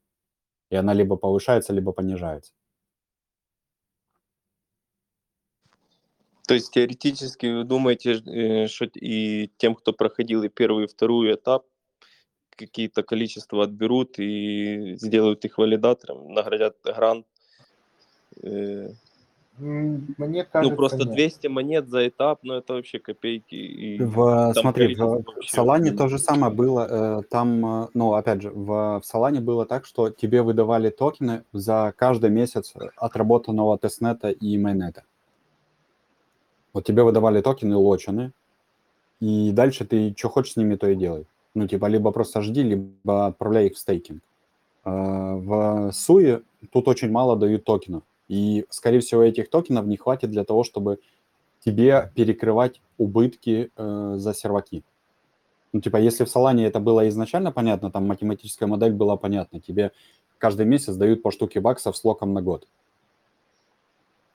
И она либо повышается, либо понижается. То есть теоретически вы думаете, э, что и тем, кто проходил и первый, и второй этап, какие-то количество отберут и сделают их валидатором, наградят грант. Мне кажется, Ну, просто нет. 200 монет за этап, ну, это вообще копейки. И В, смотри, в, в очень то же самое было. э, Там, э, ну, опять же, в, в Солане было так, что тебе выдавали токены за каждый месяц отработанного тестнета и майнета. Вот тебе выдавали токены лочены, и дальше ты что хочешь с ними, то и делай. Ну, типа, либо просто жди, либо отправляй их в стейкинг. Э, В Суе тут очень мало дают токенов. И, скорее всего, этих токенов не хватит для того, чтобы тебе перекрывать убытки э, за серваки. Ну, типа, если в Солане это было изначально понятно, там математическая модель была понятна, тебе каждый месяц дают по штуке баксов с локом на год.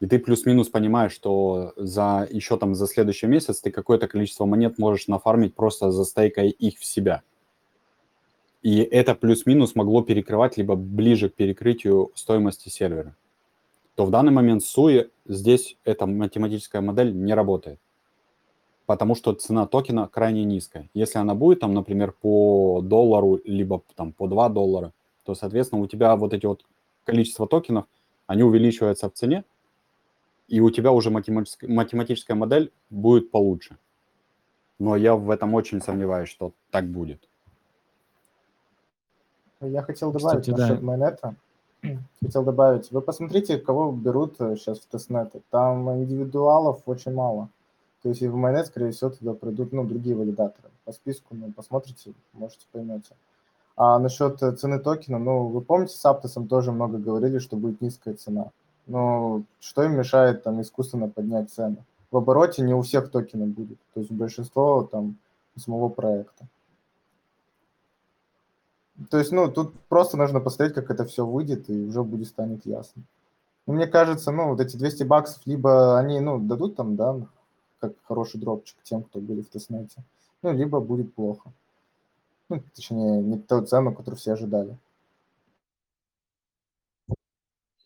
И ты плюс-минус понимаешь, что за еще там за следующий месяц ты какое-то количество монет можешь нафармить просто застейкая их в себя. И это плюс-минус могло перекрывать либо ближе к перекрытию стоимости сервера. То в данный момент в Суе здесь эта математическая модель не работает. Потому что цена токена крайне низкая. Если она будет там, например, по доллару, либо там по 2 доллара, то, соответственно, у тебя вот эти вот количество токенов, они увеличиваются в цене, и у тебя уже математическая, математическая модель будет получше. Но я в этом очень сомневаюсь, что так будет. Я хотел добавить Кстати, насчет да. майонета. Хотел добавить. Вы посмотрите, кого берут сейчас в тестнеты. Там индивидуалов очень мало. То есть и в майонет, скорее всего, туда придут ну, другие валидаторы. По списку, ну, посмотрите, можете поймете. А насчет э, цены токена, ну, вы помните, с Аптосом тоже много говорили, что будет низкая цена. Но что им мешает там искусственно поднять цену? В обороте не у всех токенов будет. То есть большинство там самого проекта. То есть, ну, тут просто нужно посмотреть, как это все выйдет, и уже будет станет ясно. Ну, мне кажется, ну, вот эти 200 баксов, либо они, ну, дадут там, да, как хороший дропчик тем, кто были в тестнете, ну, либо будет плохо. Ну, точнее, не ту цену, которую все ожидали.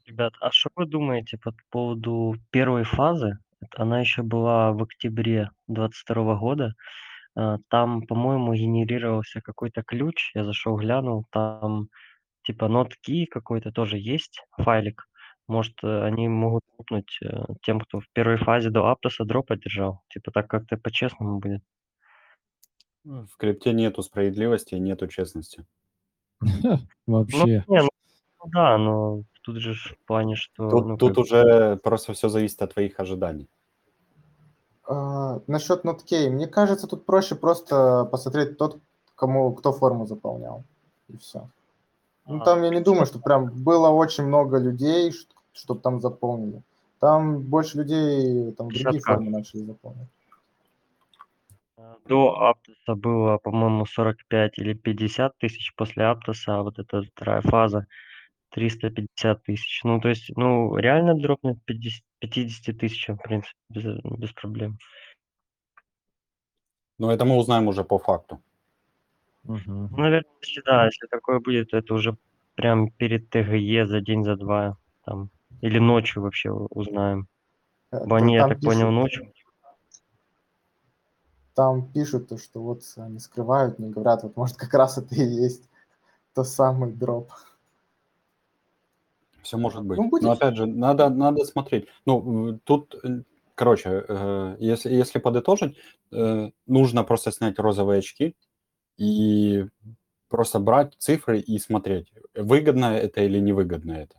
Ребят, а что вы думаете по поводу первой фазы? Она еще была в октябре 2022 года. А, Там, по-моему, генерировался какой-то ключ. Я зашел, глянул. Там типа ноткey какой-то тоже есть, файлик. Может, э, они могут купнуть э, тем, кто в первой фазе до Аптоса дропа держал. Типа так как-то по-честному будет. В крипте нету справедливости и нету честности. [LAUGHS] Ну, Вообще. не, ну ну да, но тут же в плане, что... Тут, ну, тут как- уже просто все зависит от твоих ожиданий. А, насчет ноткей, мне кажется, тут проще просто посмотреть тот, кому, кто форму заполнял, и все. Ну, А, там я не думаю, что прям было очень много людей, чтобы там заполнили. Там больше людей, там другие Десятка. формы начали заполнять. Э, До Аптоса было, по-моему, 45 или 50 тысяч, после Аптоса а вот эта вторая фаза 350 тысяч. Ну, то есть, ну, реально дропнуть 50, 50 тысяч, в принципе, без, без проблем. Но это мы узнаем уже по факту. Мгм. Ну, наверное, если да, если такое будет, то это уже прям перед ТГЕ за день, за два, там, или ночью вообще узнаем. Э, Бо они, я так понял, пишут- ночью. Там пишут, то, что вот они скрывают, не говорят, вот может как раз это и есть то самый дроп. Все может быть. Ну, будет. Но опять же, надо, надо смотреть. Ну, тут, э, короче, э, если, если подытожить, э, нужно просто снять розовые очки и просто брать цифры и смотреть, выгодно это или невыгодно это.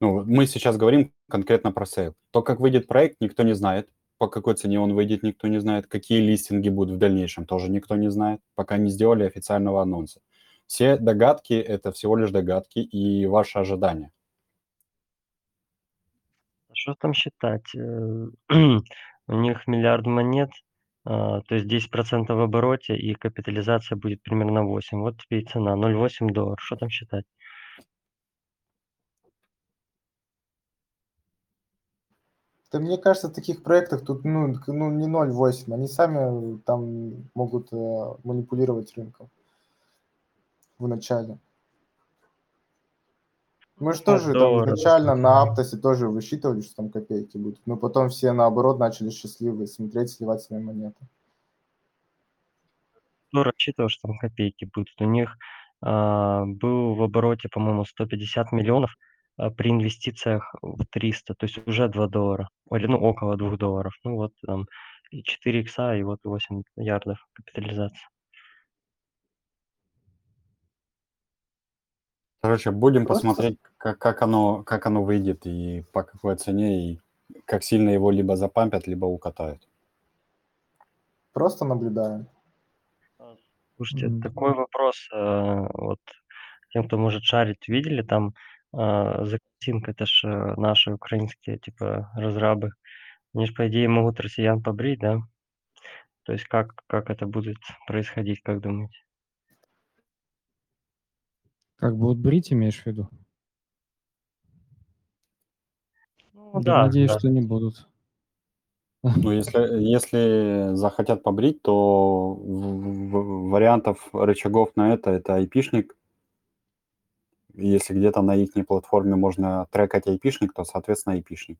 Ну, мы сейчас говорим конкретно про sale. То, как выйдет проект, никто не знает. По какой цене он выйдет, никто не знает. Какие листинги будут в дальнейшем, тоже никто не знает, пока не сделали официального анонса. Все догадки – это всего лишь догадки и ваши ожидания. А Что там считать? Э, [CLEARS THROAT] У них миллиард монет, а, то есть 10% в обороте, и капитализация будет примерно 8. Вот тебе и цена, 0,8 долларов. Что там считать? Да мне кажется, в таких проектах тут ну, ну не 0,8, они сами там могут э, манипулировать рынком в начале. Мы же Ну, тоже там изначально на Аптосе тоже высчитывали, что там копейки будут, но потом все наоборот начали счастливые смотреть, сливать свои монеты. Кто рассчитывал, что там копейки будут? У них а, был в обороте, по-моему, 150 миллионов а, при инвестициях в 300, то есть уже 2 доллара, или ну около 2 долларов. Ну вот там и 4 икса, и вот 8 ярдов капитализация. Короче, будем Просто- посмотреть, как, как, оно, как оно выйдет и по какой цене, и как сильно его либо запампят, либо укатают. Просто наблюдаем. Слушайте, М. такой вопрос, э, вот тем, кто может шарить, видели там э, Закатинг, это ж э, наши украинские типа разрабы. Они же, по идее, могут россиян побрить, да? То есть как, как это будет происходить, как думаете? Как будут брить, имеешь в виду? Ну Да, да, надеюсь, да. что не будут. Ну, [LAUGHS] если, если захотят побрить, то в- в- вариантов рычагов на это это айпишник. Если где-то на их платформе можно трекать айпишник, то, соответственно, айпишник.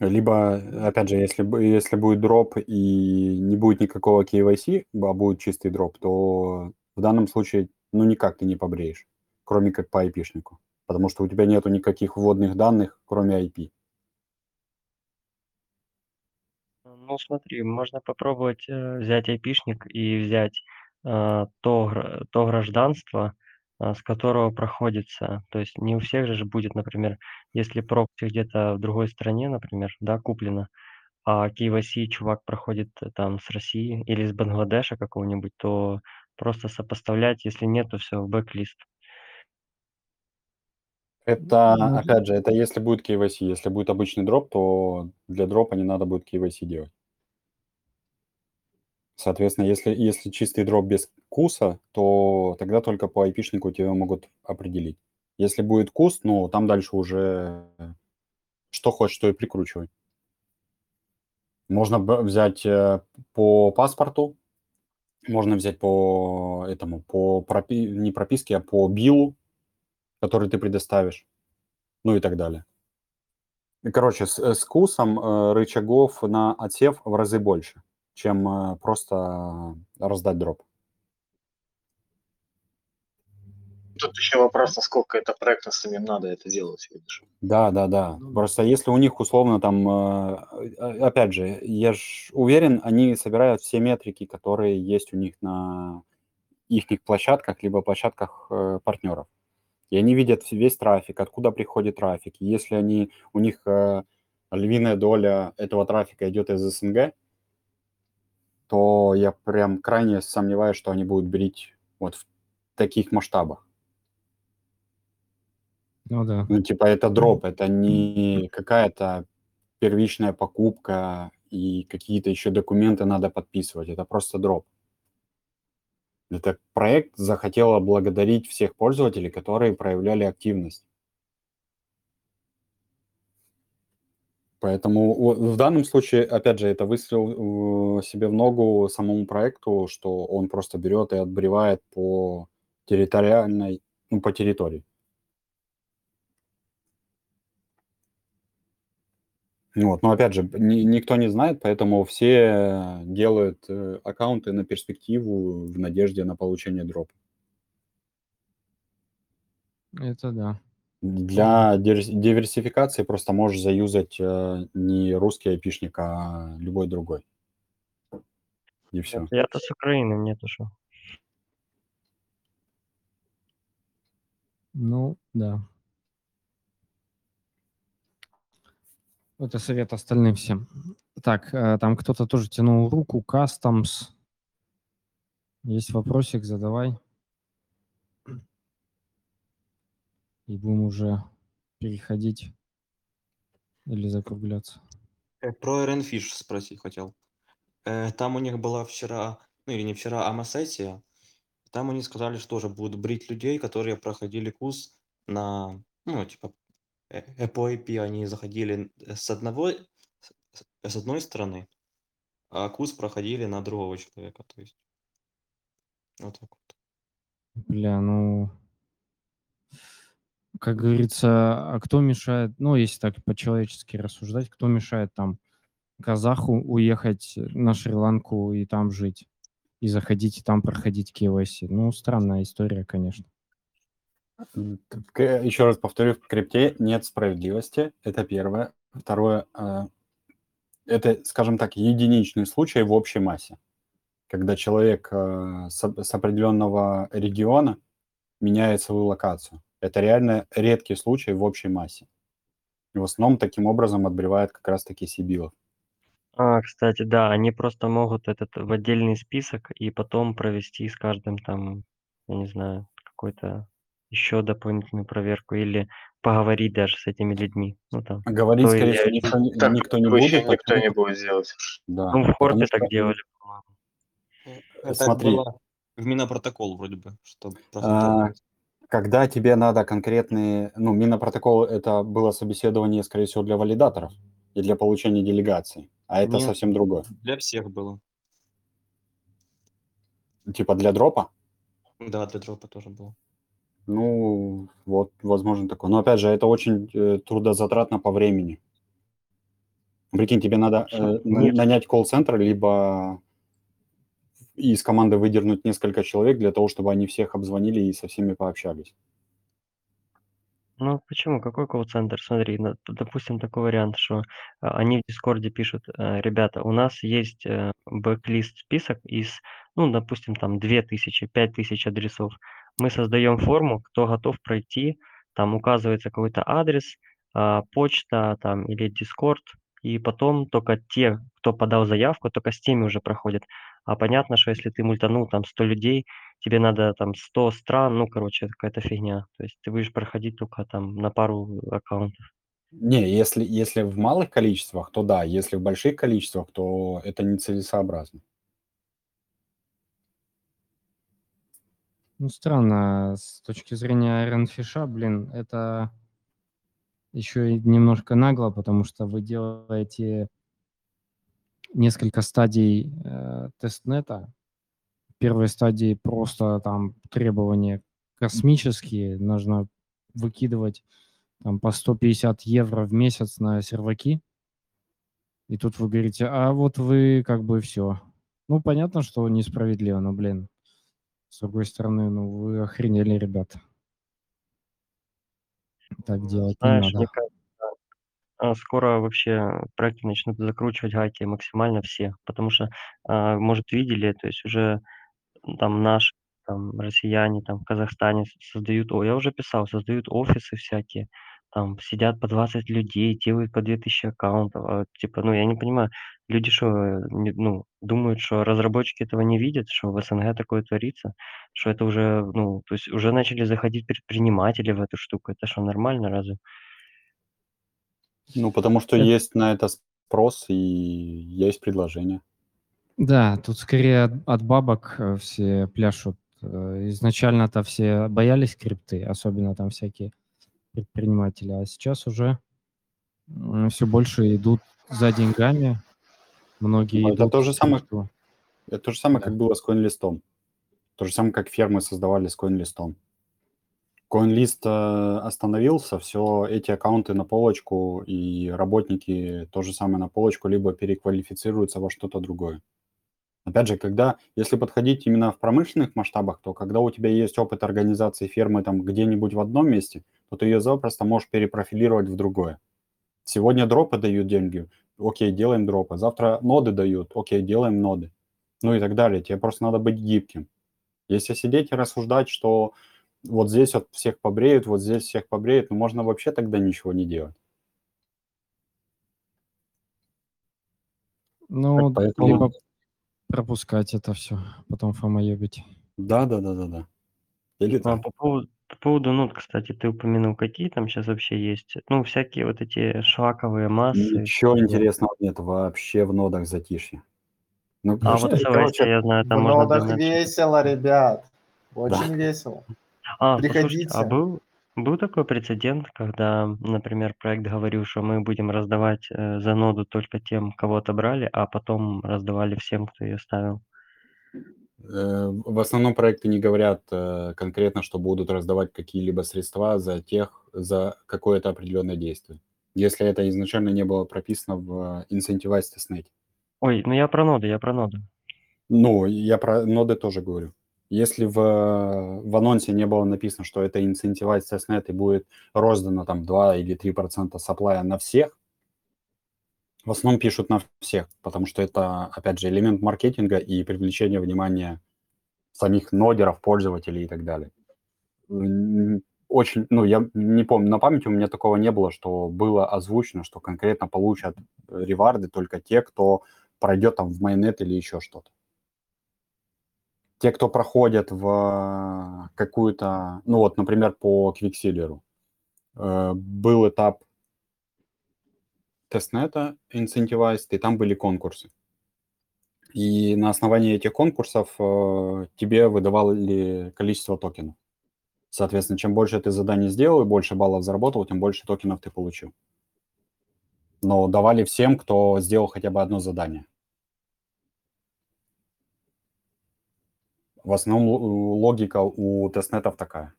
Либо, опять же, если, если будет дроп и не будет никакого KYC, а будет чистый дроп, то в данном случае ну никак ты не побреешь, кроме как по айпишнику. Потому что у тебя нету никаких вводных данных, кроме IP. Ну смотри, можно попробовать э, взять айпишник и взять э, то, то гражданство, а, с которого проходится. То есть не у всех же будет, например, если прокси где-то в другой стране, например, да, куплено, а KYC чувак проходит э, там с России или с Бангладеша какого-нибудь, то просто сопоставлять, если нет, то все, в бэк-лист. Это, Ну, опять же, это если будет KYC. Если будет обычный дроп, то для дропа не надо будет KYC делать. Соответственно, если, если чистый дроп без куса, то тогда только по айпишнику тебя могут определить. Если будет кус, ну, там дальше уже что хочешь, то и прикручивай. Можно взять э, по паспорту, можно взять по этому, по пропи- не прописке, а по биллу, который ты предоставишь, ну и так далее. Короче, с, с кусом э, рычагов на отсев в разы больше, чем э, просто раздать дроп. Тут еще вопрос, насколько это проектно самим надо это делать, видишь. Да, да, да. Просто если у них условно там, э, э, опять же, я ж уверен, они собирают все метрики, которые есть у них на их площадках, либо площадках э, партнеров. И они видят весь трафик, откуда приходит трафик. И Если они, у них э, львиная доля этого трафика идет из СНГ, то я прям крайне сомневаюсь, что они будут брить вот в таких масштабах. Ну да. Ну, типа, это дроп, это не какая-то первичная покупка и какие-то еще документы надо подписывать. Это просто дроп. Это проект захотел благодарить всех пользователей, которые проявляли активность. Поэтому в данном случае, опять же, это выстрел себе в ногу самому проекту, что он просто берет и отбревает по территориальной, ну, по территории. Вот, но опять же, ни, никто не знает, поэтому все делают э, аккаунты на перспективу в надежде на получение дропа. Это да. Для диверсификации просто можешь заюзать э, не русский айпишник, а любой другой. И все. Я-то с Украины, мне-то что. Ну, да. Это совет остальным всем. Так, э, там кто-то тоже тянул руку. Customs. Есть вопросик, задавай. И будем уже переходить или закругляться. Э, Про Renfish спросить хотел. Э, Там у них была вчера, ну или не вчера, а массесия. Там они сказали, что тоже будут брить людей, которые проходили курс на, ну, типа, э, э, они заходили с одного, с одной стороны, а курс проходили на другого человека, то есть. Вот так вот. Бля, ну, как говорится, а кто мешает, ну, если так по-человечески рассуждать, кто мешает там казаху уехать на Шри-Ланку и там жить, и заходить и там проходить KYC? Ну, странная история, конечно. Еще раз повторю, в крипте нет справедливости. Это первое. Второе, э, это, скажем так, единичный случай в общей массе, когда человек э, с, с определенного региона меняет свою локацию. Это реально редкий случай в общей массе. И в основном таким образом отбревает как раз-таки Сибилов. А, кстати, да, они просто могут этот в отдельный список и потом провести с каждым там, я не знаю, какой-то еще дополнительную проверку или поговорить даже с этими людьми. Ну, там, Говорить, скорее всего, никто, не- Так никто не будет. никто потому- не будет делать. Да, Ну, в потому Хорпе что, так делали, по-моему. Это Смотри. было в Минопротокол вроде бы, что а, когда тебе надо конкретные... Ну, Минопротокол — это было собеседование, скорее всего, для валидаторов и для получения делегации. А это Нет. совсем другое. Для всех было. Типа для дропа? Да, для дропа тоже было. Ну, вот, возможно, такое. Но, опять же, это очень э, трудозатратно по времени. Прикинь, тебе надо э, Нет. нанять колл-центр, либо из команды выдернуть несколько человек для того, чтобы они всех обзвонили и со всеми пообщались. Ну, почему? Какой колл-центр? Смотри, допустим, такой вариант, что а, они в Дискорде пишут, э, ребята, у нас есть э, blacklist список из, ну, допустим, там 2000, 5000 адресов. Мы создаем форму, кто готов пройти, там указывается какой-то адрес, а, почта там или Дискорд, и потом только те, кто подал заявку, только с теми уже проходят. А понятно, что если ты мультанул там 100 людей, тебе надо там 100 стран, ну, короче, какая-то фигня. То есть ты будешь проходить только там на пару аккаунтов. Не, если, если в малых количествах, то да. Если в больших количествах, то это нецелесообразно. Ну, странно, с точки зрения Ironfish, блин, это еще и немножко нагло, потому что вы делаете несколько стадий э, тестнета. Первой стадии просто там требования космические, нужно выкидывать там по 150 евро в месяц на серваки. И тут вы говорите, а вот вы как бы все. Ну, понятно, что несправедливо, но, блин, с другой стороны, ну, вы охренели, ребята. Так делать не Знаешь, надо. мне кажется, а, скоро вообще проекты начнут закручивать гайки максимально все, потому что, а, может, видели, то есть уже там наши, там, россияне, там, в Казахстане создают, о, я уже писал, создают офисы всякие, там, сидят по 20 людей, делают по 2000 аккаунтов, а, типа, ну, я не понимаю, люди что, ну, думают, что разработчики этого не видят, что в СНГ такое творится, что это уже, ну, то есть уже начали заходить предприниматели в эту штуку, это что, нормально разве? Ну, потому что Это- есть на это спрос и есть предложение. Да, тут скорее от, от бабок э, все пляшут. Э, Изначально-то все боялись крипты, особенно там всякие предприниматели, а сейчас уже все больше идут за деньгами. Многие Ну, это то же самое. Это то же самое, Да. как было с CoinList. То же самое, как фермы создавали с CoinList. CoinList э, остановился, все эти аккаунты на полочку, и работники то же самое на полочку, либо переквалифицируются во что-то другое. Опять же, когда, если подходить именно в промышленных масштабах, то когда у тебя есть опыт организации фермы там где-нибудь в одном месте, то ты ее запросто можешь перепрофилировать в другое. Сегодня дропы дают деньги, окей, делаем дропы. Завтра ноды дают, окей, делаем ноды. Ну и так далее. Тебе просто надо быть гибким. Если сидеть и рассуждать, что вот здесь вот всех побреют, вот здесь всех побреют, ну можно вообще тогда ничего не делать. Ну, поэтому- либо пропускать это все, потом фомоебить. Да, да, да, да, да. Или А так. по поводу, по поводу нот, кстати, ты упомянул, какие там сейчас вообще есть? Ну, всякие вот эти шлаковые массы. Ничего интересного нет вообще в нодах затишье. Ну, А что- вот короче, я знаю, В там можно нодах донат- весело, ребят. Очень весело. А, послушайте, Приходите. а был, был такой прецедент, когда, например, проект говорил, что мы будем раздавать э, за ноду только тем, кого отобрали, а потом раздавали всем, кто ее ставил. Э, В основном проекты не говорят э, конкретно, что будут раздавать какие-либо средства за тех, за какое-то определенное действие. Если это изначально не было прописано в Incentivize тестнете. Ой, ну я про ноду, я про ноду. Ну, я про ноды тоже говорю. Если в, в анонсе не было написано, что это incentivized testnet и будет роздано там 2 или 3% саплая на всех, в основном пишут на всех, потому что это, опять же, элемент маркетинга и привлечения внимания самих нодеров, пользователей и так далее. Очень, ну, я не помню, на памяти у меня такого не было, что было озвучено, что конкретно получат реварды только те, кто пройдет там в майонет или еще что-то. Те, кто проходят в какую-то, ну вот, например, по Квиксилеру, э, был этап тестнета Incentivized, и там были конкурсы. И на основании этих конкурсов э, тебе выдавали количество токенов. Соответственно, чем больше ты заданий сделал и больше баллов заработал, тем больше токенов ты получил. Но давали всем, кто сделал хотя бы одно задание. В основном логика у тестнетов такая.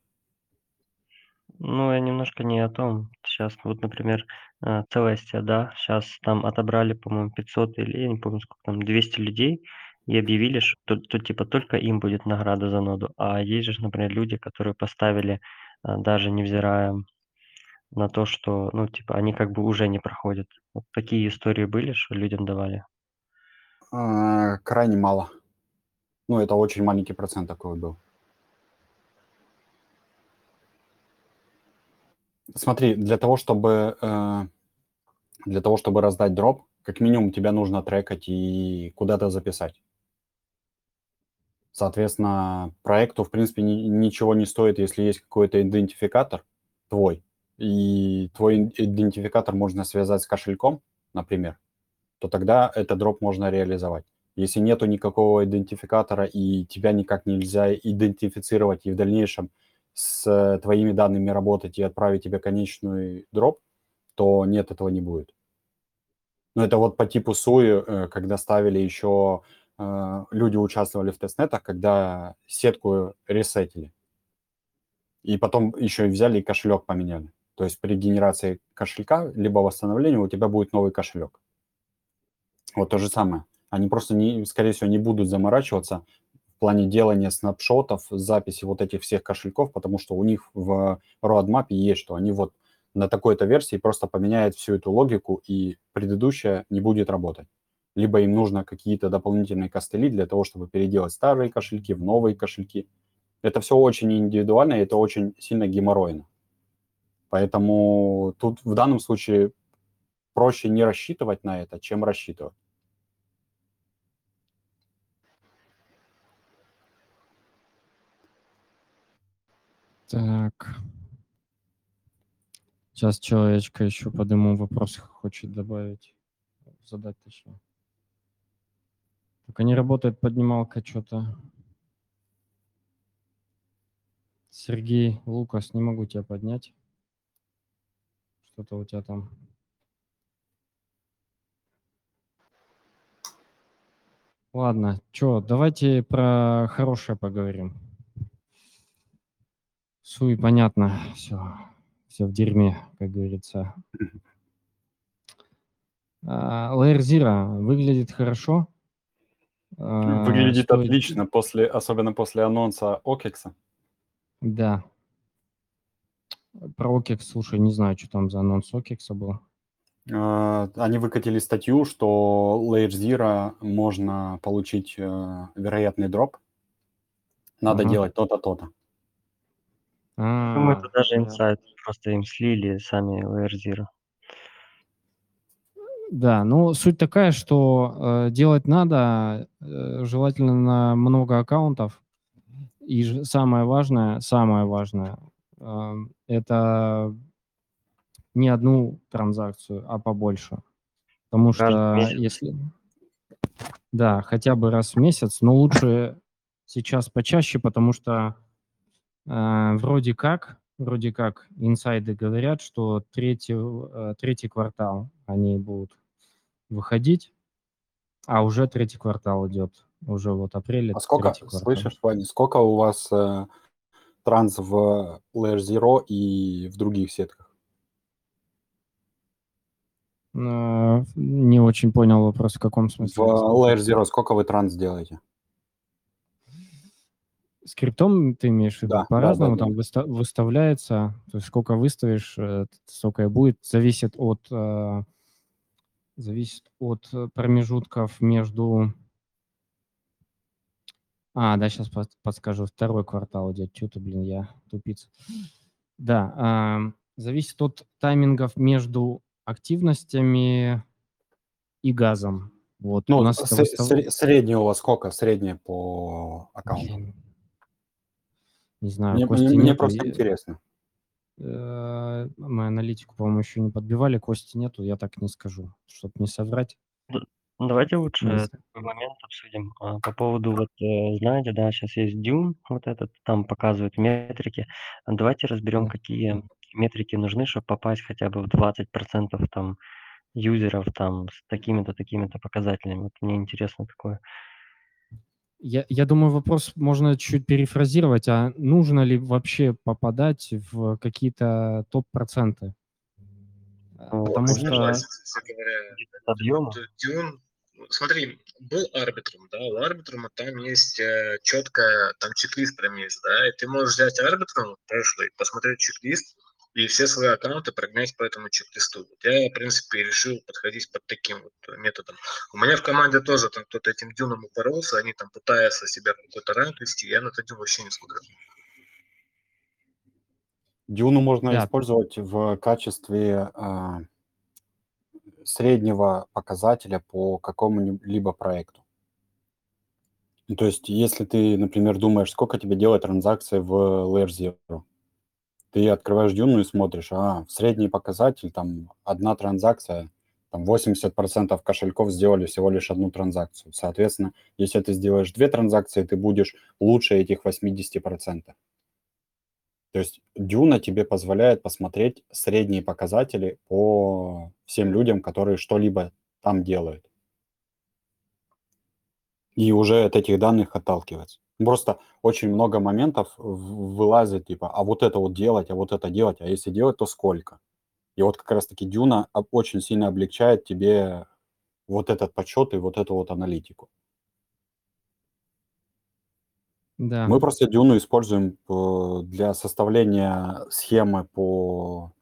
Ну, я немножко не о том. Сейчас, вот, например, э, Целестия, да, сейчас там отобрали, по-моему, 500 или, я не помню, сколько там, 200 людей, и объявили, что то, типа только им будет награда за ноду. А есть же, например, люди, которые поставили, э, даже невзирая на то, что, ну, типа, они как бы уже не проходят. Вот такие истории были, что людям давали? А, крайне мало. Ну, это очень маленький процент такой был. Смотри, для того, чтобы э, для того, чтобы раздать дроп, как минимум тебя нужно трекать и куда-то записать. Соответственно, проекту, в принципе, ни, ничего не стоит, если есть какой-то идентификатор твой, и твой идентификатор можно связать с кошельком, например, то тогда этот дроп можно реализовать. Если нету никакого идентификатора и тебя никак нельзя идентифицировать и в дальнейшем с твоими данными работать и отправить тебе конечный дроп, то нет, этого не будет. Но это вот по типу Суи, э, когда ставили еще, э, люди участвовали в тестнетах, когда сетку ресетили. И потом еще и взяли и кошелек поменяли. То есть при генерации кошелька, либо восстановлении у тебя будет новый кошелек. Вот то же самое. Они просто, не, скорее всего, не будут заморачиваться плане делания снапшотов, записи вот этих всех кошельков, потому что у них в roadmap есть, что они вот на такой-то версии просто поменяют всю эту логику, и предыдущая не будет работать. Либо им нужно какие-то дополнительные костыли для того, чтобы переделать старые кошельки в новые кошельки. Это все очень индивидуально, и это очень сильно геморройно. Поэтому тут в данном случае проще не рассчитывать на это, чем рассчитывать. Так. Сейчас человечка еще подыму вопрос хочет добавить, задать точнее. Только не работает поднималка что-то. Сергей, Лукас, не могу тебя поднять. Что-то у тебя там. Ладно, что, давайте про хорошее поговорим. Суй, понятно, все, все в дерьме, как говорится. Layer Zero выглядит хорошо. А, выглядит Стоит... отлично, после, особенно после анонса OKEX. Да. Про OKEX, слушай, не знаю, что там за анонс OKEX был. А, они выкатили статью, что Layer Zero можно получить э, вероятный дроп. Надо ага. делать то-то, то-то. Думаю, это даже инсайт, просто им слили сами Layer Zero. Да, ну суть такая, что э, делать надо э, желательно на много аккаунтов. И ж, самое важное, самое важное, э, это не одну транзакцию, а побольше. Потому что если... Да, хотя бы раз в месяц, но лучше сейчас почаще, потому что а, вроде как, вроде как инсайды говорят, что третий, э, третий квартал они будут выходить, а уже третий квартал идет, уже вот апрель. А сколько, слышишь, Ваня, сколько у вас э, транс в Layer Zero и в других сетках? Uh, не очень понял вопрос, в каком смысле. В Layer Zero сколько вы транс делаете? Скриптом ты имеешь в виду? Да, да, По-разному да, да. там выста- выставляется, то есть сколько выставишь, э, столько и будет. Зависит от, э, зависит от э, промежутков между... А, да, сейчас подскажу. Второй квартал идет. Что-то, блин, я тупица. Да, ам, зависит от таймингов между активностями и газом. Вот у Ну, нас это с- выстав- сре- среднее у вас сколько? Среднее по аккаунту? Блин. Не знаю, Мне, Кости мне- мне нету. просто интересно. э, Мы аналитику, по-моему, еще не подбивали, Кости нету, я так не скажу, чтобы не соврать. Давайте лучше Есть. такой момент обсудим. А, По поводу, вот, э, знаете, да, сейчас есть Dune, вот этот, там показывают метрики. А Давайте разберем, какие метрики нужны, чтобы попасть хотя бы в 20% там юзеров там с такими-то, такими-то показателями. Вот мне интересно такое. Я, я думаю, вопрос можно чуть перефразировать, а нужно ли вообще попадать в какие-то топ-проценты? А, Ну, Потому что... Кстати говоря, Дюн, смотри, был арбитрум, да, у арбитрума там есть э, четкая, там чек-лист прям есть, да, и ты можешь взять арбитрум прошлый, посмотреть чек-лист и все свои аккаунты прогнать по этому чек-листу. Я, в принципе, решил подходить под таким вот методом. У меня в команде тоже там кто-то этим дюном упоролся, они там пытаются себя какой-то ранг вести, я на этот дюн вообще не смотрю. Дюну можно Да. использовать в качестве а, среднего показателя по какому-либо проекту. То есть, если ты, например, думаешь, сколько тебе делать транзакций в Layer Zero, ты открываешь Дюну и смотришь, а, средний показатель, там, одна транзакция, там, 80% кошельков сделали всего лишь одну транзакцию. Соответственно, если ты сделаешь две транзакции, ты будешь лучше этих 80%. То есть Дюна тебе позволяет посмотреть средние показатели по всем людям, которые что-либо там делают. И уже от этих данных отталкиваться. Просто очень много моментов вылазит, типа, а вот это вот делать, а вот это делать, а если делать, то сколько? И вот как раз-таки Дюна очень сильно облегчает тебе вот этот подсчет и вот эту вот аналитику. Да. Мы просто Дюну используем э, для составления схемы по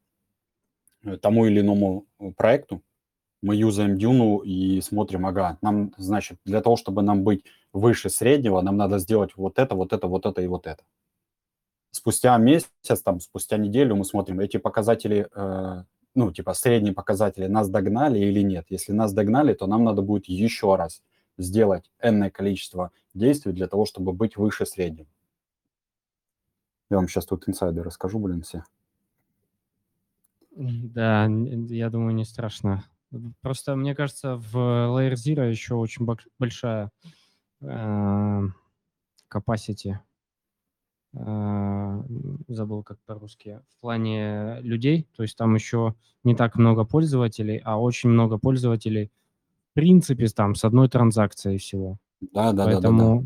э, тому или иному э, проекту. Мы юзаем Дюну и смотрим, ага, нам, значит, для того, чтобы нам быть выше среднего, нам надо сделать вот это, вот это, вот это и вот это. Спустя месяц, там, спустя неделю мы смотрим, эти показатели, э, ну, типа, средние показатели нас догнали или нет. Если нас догнали, то нам надо будет еще раз сделать энное количество действий для того, чтобы быть выше среднего. Я вам сейчас тут инсайды расскажу, блин, все. Да, я думаю, не страшно. Просто, мне кажется, в Layer Zero еще очень большая capacity. Э, Забыл, как по-русски. В плане людей. То есть там еще не так много пользователей, а очень много пользователей в принципе там с одной транзакцией всего. Да, да, да, да, да. Поэтому,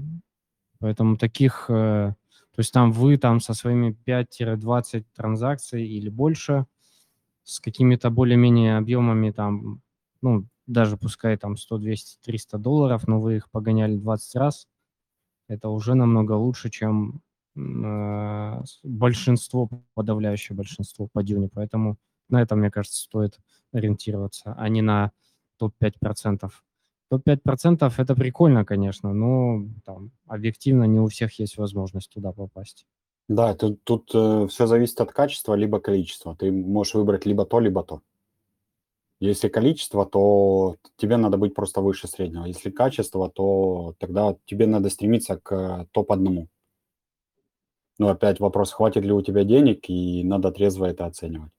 поэтому таких, э, то есть там вы там со своими 5-20 транзакций или больше, с какими-то более-менее объемами там, ну, даже пускай там 100, 200, 300 долларов, но вы их погоняли 20 раз, это уже намного лучше, чем э, большинство, подавляющее большинство по дюне. Поэтому на это, мне кажется, стоит ориентироваться, а не на топ-5%. Топ-5% это прикольно, конечно, но там объективно не у всех есть возможность туда попасть. Да, тут, тут все зависит от качества либо количества. Ты можешь выбрать либо то, либо то. Если количество, то тебе надо быть просто выше среднего. Если качество, то тогда тебе надо стремиться к топ-1. Но опять вопрос, хватит ли у тебя денег, и надо трезво это оценивать.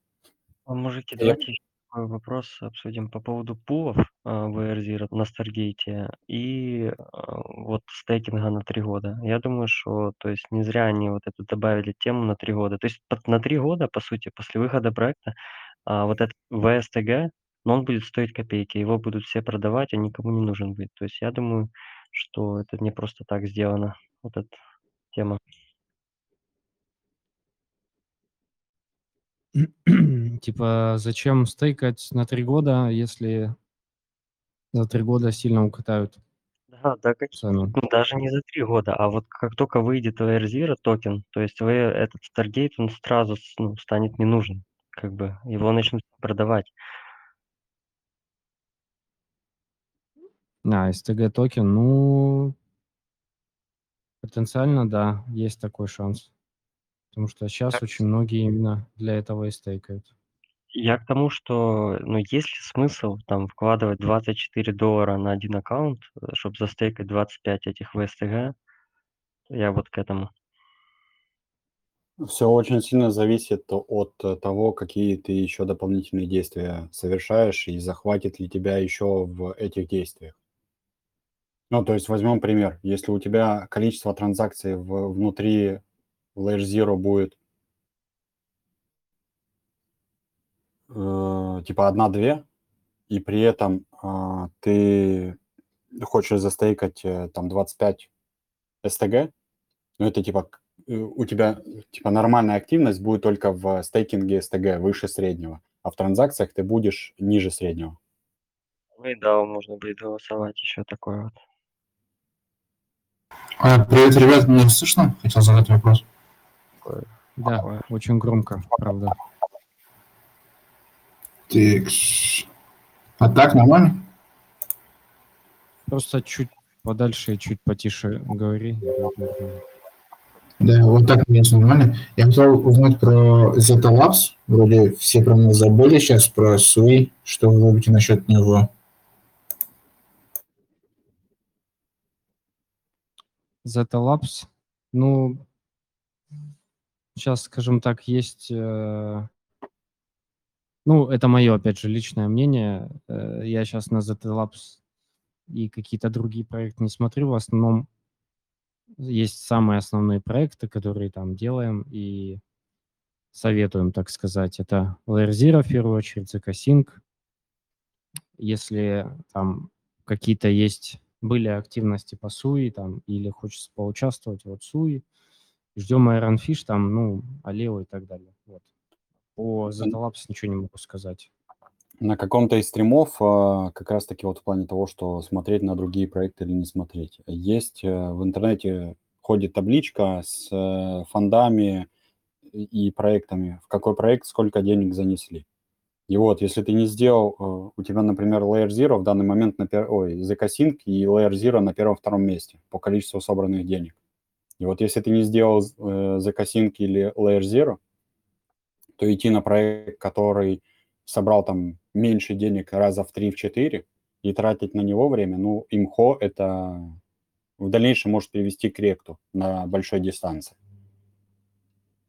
Мужики, Я- давайте еще такой вопрос обсудим по поводу пулов а, в AirZero на Старгейте и а, вот стейкинга на три года. Я думаю, что то есть не зря они вот эту добавили тему на три года. То есть под- на три года, по сути, после выхода проекта, а, вот этот VSTG, но он будет стоить копейки, его будут все продавать, а никому не нужен будет. То есть я думаю, что это не просто так сделано, вот эта тема. [CLEARS THROAT] Типа, зачем стейкать на три года, если за три года сильно укатают? Да, да, как, цену. ну, даже не за три года, а вот как только выйдет Layer Zero токен, то есть вы этот Stargate, он сразу ну, станет не нужен, как бы его начнут продавать. А, STG токен, ну, потенциально, да, есть такой шанс. Потому что сейчас Так. очень многие именно для этого и стейкают. Я к тому, что, ну, есть ли смысл там вкладывать 24 доллара на один аккаунт, чтобы застейкать 25 этих VSTG? Я вот к этому. Все очень сильно зависит от э, того, какие ты еще дополнительные действия совершаешь и захватит ли тебя еще в этих действиях. Ну, то есть возьмем пример. Если у тебя количество транзакций в, внутри Layer Zero будет э, типа одна-две, и при этом э, ты хочешь застейкать э, там 25 STG, ну это типа э, у тебя типа нормальная активность будет только в стейкинге STG выше среднего, а в транзакциях ты будешь ниже среднего. Ну и да, можно будет голосовать еще такое вот. А, привет, ребят, меня слышно? Хотел задать вопрос. Да, очень громко, правда. Тикс. А так нормально? Просто чуть подальше и чуть потише говори. Да, вот так мне нормально. Я хотел узнать про Zeta Labs. Вроде все про него забыли сейчас, про Суи. Что вы думаете насчет него? Zeta Labs, ну, сейчас, скажем так, есть... э, ну, это мое, опять же, личное мнение. Э, я сейчас на Zeta Labs и какие-то другие проекты не смотрю. В основном есть самые основные проекты, которые там делаем и советуем, так сказать. Это Layer Zero, в первую очередь, ZK Sync. Если там какие-то есть, были активности по Суи там, или хочется поучаствовать, вот Суи, ждем Iron Fish, там, ну, Алео и так далее. Вот. По Zeta Labs ничего не могу сказать. На каком-то из стримов, а, как раз-таки вот в плане того, что смотреть на другие проекты или не смотреть, есть э, в интернете ходит табличка с э, фондами и проектами, в какой проект сколько денег занесли. И вот, если ты не сделал, э, у тебя, например, Layer Zero в данный момент, на пер... ой, ZK Sync и Layer Zero на первом-втором месте по количеству собранных денег. И вот если ты не сделал э, ZK Sync или Layer Zero, то идти на проект, который собрал там меньше денег раза в 3-4 и тратить на него время, ну, имхо это в дальнейшем может привести к ректу на большой дистанции.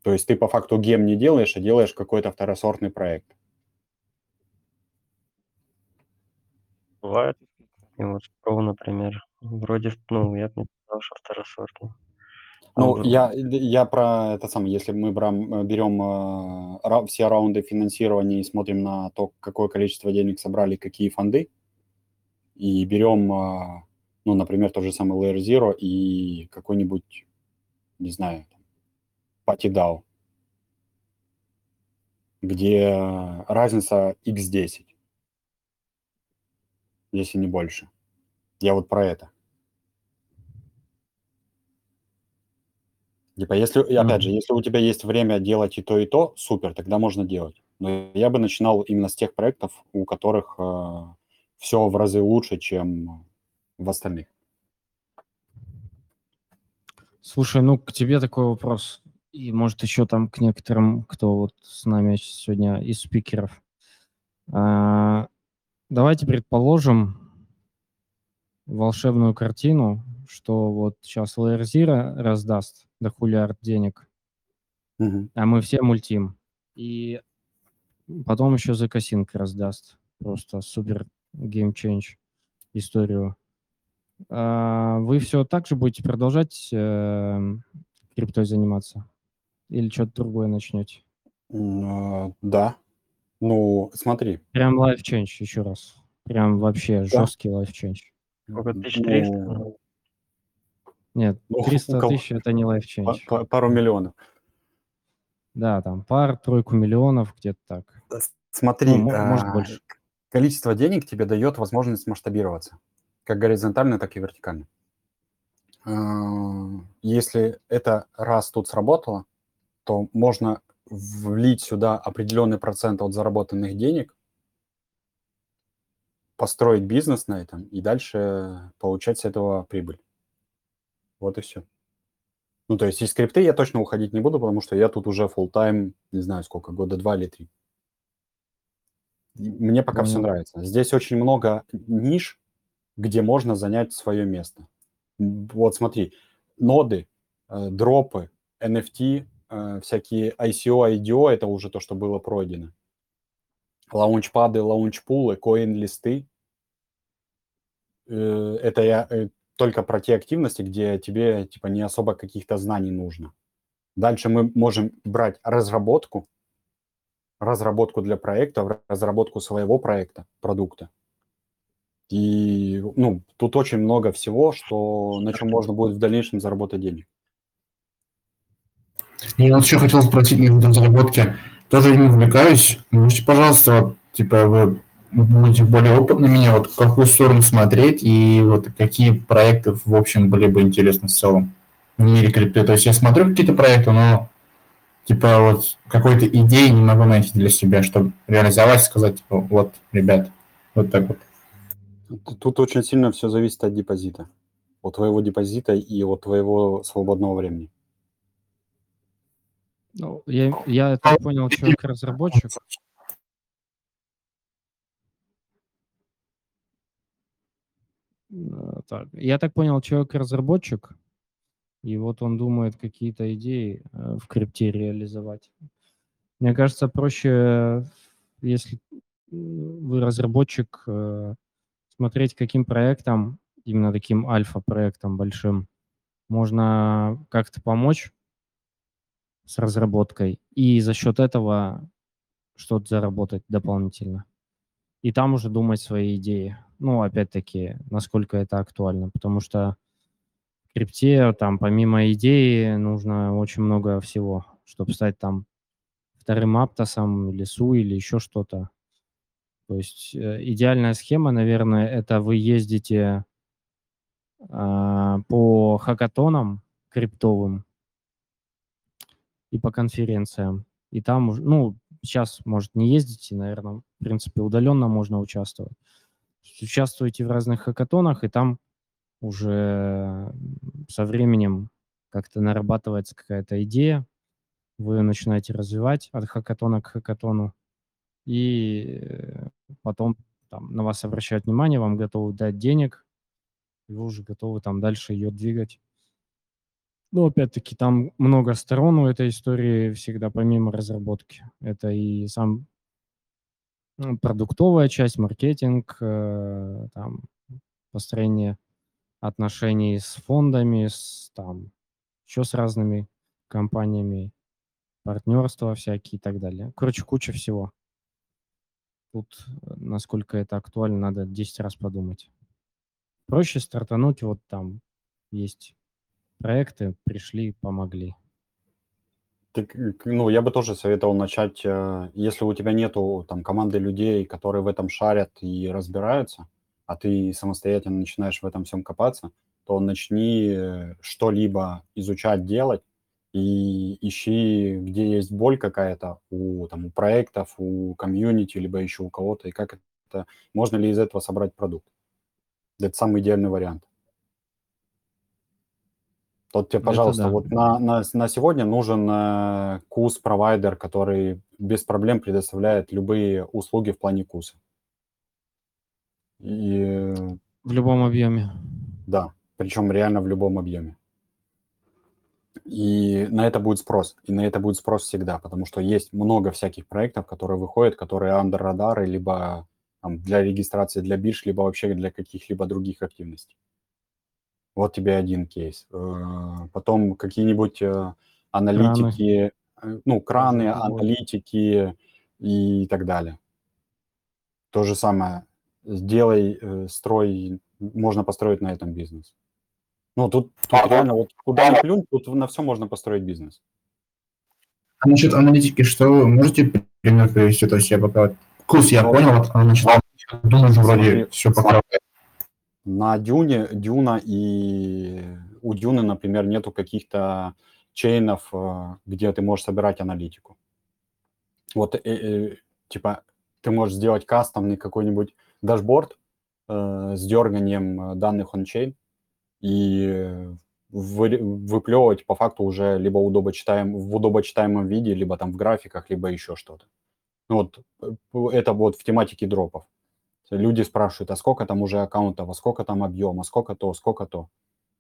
То есть ты по факту гем не делаешь, а делаешь какой-то второсортный проект. Бывает. И вот Pro, например, вроде, ну, я бы не сказал, что второсортный. А Ну, я, я про это самое, если мы брам- берем э, ра- все раунды финансирования и смотрим на то, какое количество денег собрали, какие фонды, и берем, э, ну, например, тот же самый Layer Zero и какой-нибудь, не знаю, PattyDAO, где разница x10, если не больше. Я вот про это. Типа, если, опять же, если у тебя есть время делать и то, и то, супер, тогда можно делать. Но я бы начинал именно с тех проектов, у которых все в разы лучше, чем в остальных. Слушай, ну к тебе такой вопрос, и может еще там к некоторым, кто вот с нами сегодня из спикеров. А, давайте предположим волшебную картину, что вот сейчас Zero раздаст дохулиард денег, Мгм. а мы все мультим. И потом еще zkSync раздаст. Просто супер game change историю. А, Вы все так же будете продолжать э, криптой заниматься? Или что-то другое начнете? Э, Да. Ну, смотри. Прям life change еще раз. Прям вообще Да. жесткий life change. Сколько, 1300? Ну, Нет, Ну, 300 у кого- тысяч это не life па- change. па- пару миллионов. Да, там пар, тройку миллионов, где-то так. Смотри, Ну, мо- может, а, больше. количество денег тебе дает возможность масштабироваться. как горизонтально, так и вертикально. А, если это раз тут сработало, то можно влить сюда определенный процент от заработанных денег, построить бизнес на этом и дальше получать с этого прибыль. Вот и все. Ну, то есть из скрипты я точно уходить не буду, потому что я тут уже full time не знаю сколько, года два или три. Мне пока Понял. все нравится. Здесь очень много ниш, где можно занять свое место. Вот смотри, ноды, э, дропы, NFT, всякие ICO, IDO, это уже то, что было пройдено. Лаунчпады, лаунчпулы, коин-листы. Э, это я э, только про те активности, где тебе типа не особо каких-то знаний нужно. Дальше мы можем брать разработку, разработку для проекта, разработку своего проекта, продукта. И ну, тут очень много всего, что, на чем можно будет в дальнейшем заработать денег. Я вот еще хотел спросить на разработке. Тоже им увлекаюсь. Можете, пожалуйста, типа вы будете более опытны меня, вот в какую сторону смотреть и вот какие проекты, в общем, были бы интересны в целом в мире крипты. То есть я смотрю какие-то проекты, но типа вот какой-то идеи не могу найти для себя, чтобы реализовать, сказать, типа, вот, ребят, вот так вот. Тут очень сильно все зависит от депозита. От твоего депозита и от твоего свободного времени. Ну, я, я так понял, человек-разработчик. Э, так, я так понял, человек-разработчик, и вот он думает какие-то идеи э, в крипте реализовать. Мне кажется, проще, если вы разработчик, э, смотреть, каким проектом, именно таким альфа-проектом большим, можно как-то помочь с разработкой и за счет этого что-то заработать дополнительно. И там уже думать свои идеи. Ну, опять-таки, насколько это актуально, потому что в крипте там помимо идеи нужно очень много всего, чтобы стать там вторым аптосом или су или еще что-то. То есть э, идеальная схема, наверное, это вы ездите э, по хакатонам криптовым и по конференциям. И там, ну, сейчас, может, не ездите, наверное, в принципе, удаленно можно участвовать. Участвуете в разных хакатонах, и там уже со временем как-то нарабатывается какая-то идея, вы начинаете развивать от хакатона к хакатону, и э, потом там, на вас обращают внимание, вам готовы дать денег, и вы уже готовы там дальше ее двигать. Ну, опять-таки, там много сторон у этой истории всегда, помимо разработки. Это и сам продуктовая часть, маркетинг, э, там, построение отношений с фондами, с, там, еще с разными компаниями, партнерства всякие и так далее. Короче, куча всего. Тут, э, насколько это актуально, надо 10 раз подумать. Проще стартануть, вот там есть проекты, пришли, помогли. Так, ну, я бы тоже советовал начать, э, если у тебя нету там команды людей, которые в этом шарят и разбираются, а ты самостоятельно начинаешь в этом всем копаться, то начни э, что-либо изучать, делать, и ищи, где есть боль какая-то у, там, у проектов, у комьюнити, либо еще у кого-то, и как это, можно ли из этого собрать продукт. Это самый идеальный вариант. Вот тебе, пожалуйста, да. вот на, на, на сегодня нужен э, кус-провайдер, который без проблем предоставляет любые услуги в плане куса. И... В любом объеме. Да, причем реально в любом объеме. И на это будет спрос. И на это будет спрос всегда, потому что есть много всяких проектов, которые выходят, которые under радары, либо там, для регистрации для бирж, либо вообще для каких-либо других активностей. Вот тебе один кейс. Э, потом какие-нибудь э, аналитики, краны. Э, ну, краны, аналитики и так далее. То же самое. Сделай, строй, можно построить на этом бизнес. Ну, тут, тут реально, вот куда ни плюнь, тут на все можно построить бизнес. А насчет аналитики, что вы можете пример привести? То есть я пока курс я ну, понял, а насчет думаю, вроде все покрывает. На Дюне, Дюна и у Дюны, например, нету каких-то чейнов, э, где ты можешь собирать аналитику. Вот, э, э, типа, ты можешь сделать кастомный какой-нибудь дашборд э, с дерганием данных on-chain и вы, выплевывать по факту уже либо удобочитаем, в удобочитаемом виде, либо там в графиках, либо еще что-то. Ну вот это вот в тематике дропов. Люди спрашивают, а сколько там уже аккаунтов, а сколько там объема, сколько то, сколько то.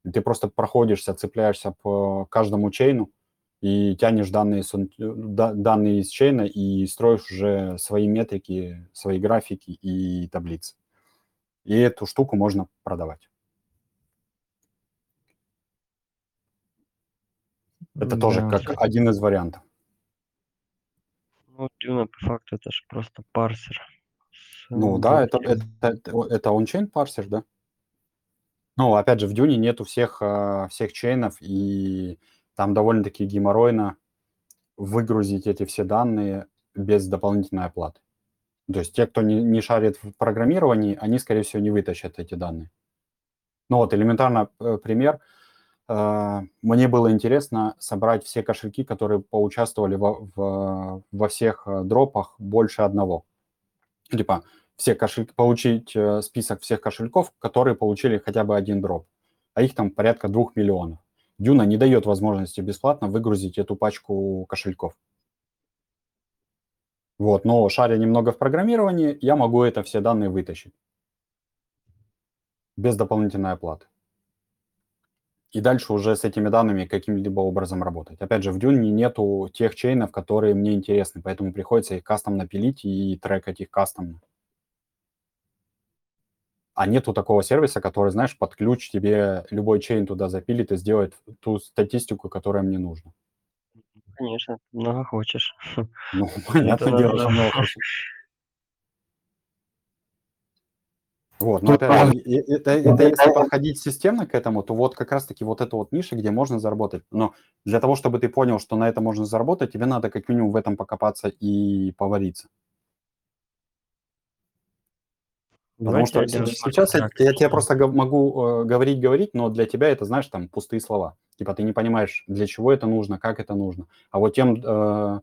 И ты просто проходишься, цепляешься по каждому чейну и тянешь данные, данные из чейна и строишь уже свои метрики, свои графики и таблицы. И эту штуку можно продавать. Это Да. тоже как один из вариантов. Ну, Дюна, по факту, это же просто парсер. Ну да, это, это, это, это он-чейн парсер, да? Ну, опять же, в Дюне нету всех, а, всех чейнов, и там довольно-таки геморройно выгрузить эти все данные без дополнительной оплаты. То есть те, кто не, не шарит в программировании, они, скорее всего, не вытащат эти данные. Ну вот, элементарно э, пример. Э, Мне было интересно собрать все кошельки, которые поучаствовали во, в- во всех э, дропах больше одного. Типа, все кошельки, получить э, список всех кошельков, которые получили хотя бы один дроп. А их там порядка двух миллионов. Дюна не дает возможности бесплатно выгрузить эту пачку кошельков. Вот, но шаря немного в программировании, я могу это все данные вытащить. Без дополнительной оплаты. И дальше уже с этими данными каким-либо образом работать. Опять же, в Дюне нету тех чейнов, которые мне интересны, поэтому приходится их кастомно пилить и трекать их кастомно. А нету такого сервиса, который, знаешь, под ключ тебе любой чейн туда запилит и сделает ту статистику, которая мне нужна. Конечно, много хочешь. Ну, [LAUGHS] понятное дело, что много [LAUGHS] хочу. Вот, но Тут опять надо- и- и- это, это если подходить системно к этому, то вот как раз-таки вот это вот ниша, где можно заработать. Но для того, чтобы ты понял, что на это можно заработать, тебе надо как минимум в этом покопаться и повариться. Потому Давайте что один се- сейчас я, я тебе просто могу э, говорить, говорить, но для тебя это, знаешь, там пустые слова. Типа ты не понимаешь, для чего это нужно, как это нужно. А вот тем э,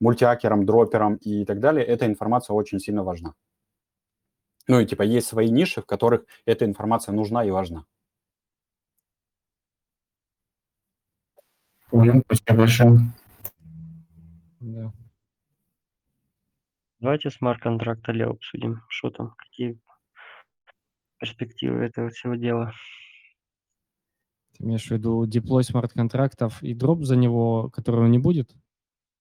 мультиакерам, дроперам и так далее эта информация очень сильно важна. Ну и типа есть свои ниши, в которых эта информация нужна и важна. Понял, спасибо большое. Да. Давайте смарт-контракт Лео обсудим. Что там, какие перспективы этого всего дела? Ты имеешь в виду деплой смарт-контрактов и дроп за него, которого не будет?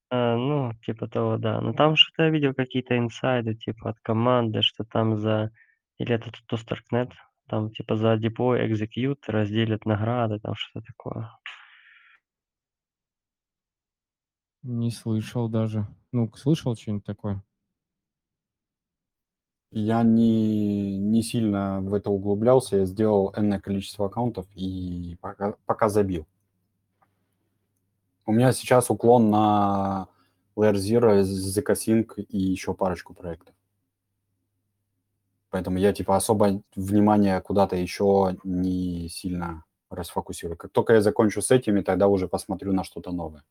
А, ну, типа того, да. Но там что-то я видел какие-то инсайды, типа от команды, что там за... Или это то Starknet, там типа за deploy execute разделят награды, там что-то такое. Не слышал даже. Ну, слышал что-нибудь такое? Я не, не сильно в это углублялся, я сделал энное количество аккаунтов и пока, пока забил. У меня сейчас уклон на Layer Zero, ZK Sync и еще парочку проектов. Поэтому я типа особо внимание куда-то еще не сильно расфокусирую. Как только я закончу с этими, тогда уже посмотрю на что-то новое.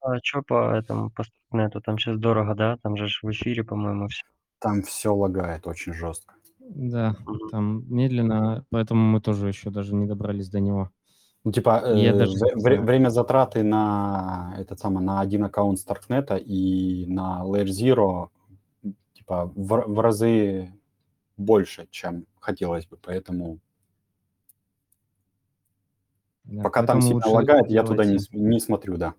А что по этому, по Starknet? Там сейчас дорого, да? Там же в эфире, по-моему, все. Там все лагает очень жестко. Да, там медленно, поэтому мы тоже еще даже не добрались до него. Ну, типа, Я э, даже вре- время затраты на этот самый, на один аккаунт Starknet и на Layer Zero типа в, в разы больше, чем хотелось бы, поэтому Да, пока там сильно лагает, я туда не, не смотрю, да.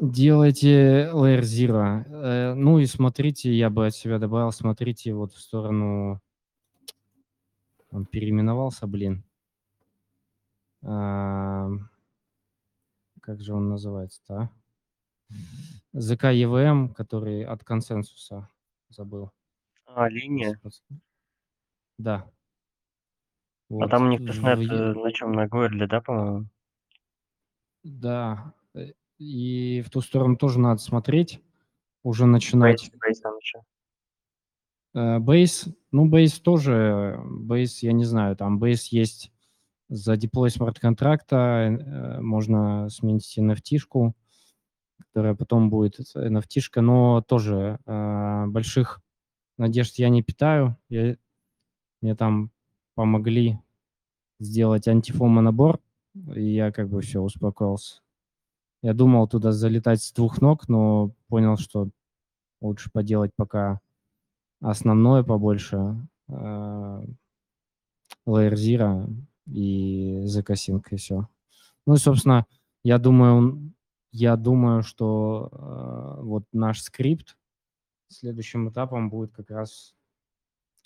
Делайте Layer Zero. Э, Ну и смотрите, я бы от себя добавил, смотрите вот в сторону... Он переименовался, блин. А, Как же он называется-то, а? zkEVM, который от ConsenSys'а забыл. А, Linea? Да. А Вот, там у них testnet в- э, на чем? На Goerli, да, по-моему? Да. э, И в ту сторону тоже надо смотреть, уже начинать. Base, Base там еще. Э, Base, ну, Base тоже, Base, я не знаю, там Base есть за deploy смарт-контракта, э, можно сминтить NFT-шку, которая потом будет NFT-шка, но тоже э, больших надежд я не питаю. Я, мне там помогли сделать антифома набор, и я как бы все, успокоился. Я думал туда залетать с двух ног, но понял, что лучше поделать пока основное побольше, э, Layer Zero и Sync, и все. Ну и, собственно, я думаю, я думаю, что э, вот наш скрипт следующим этапом будет как раз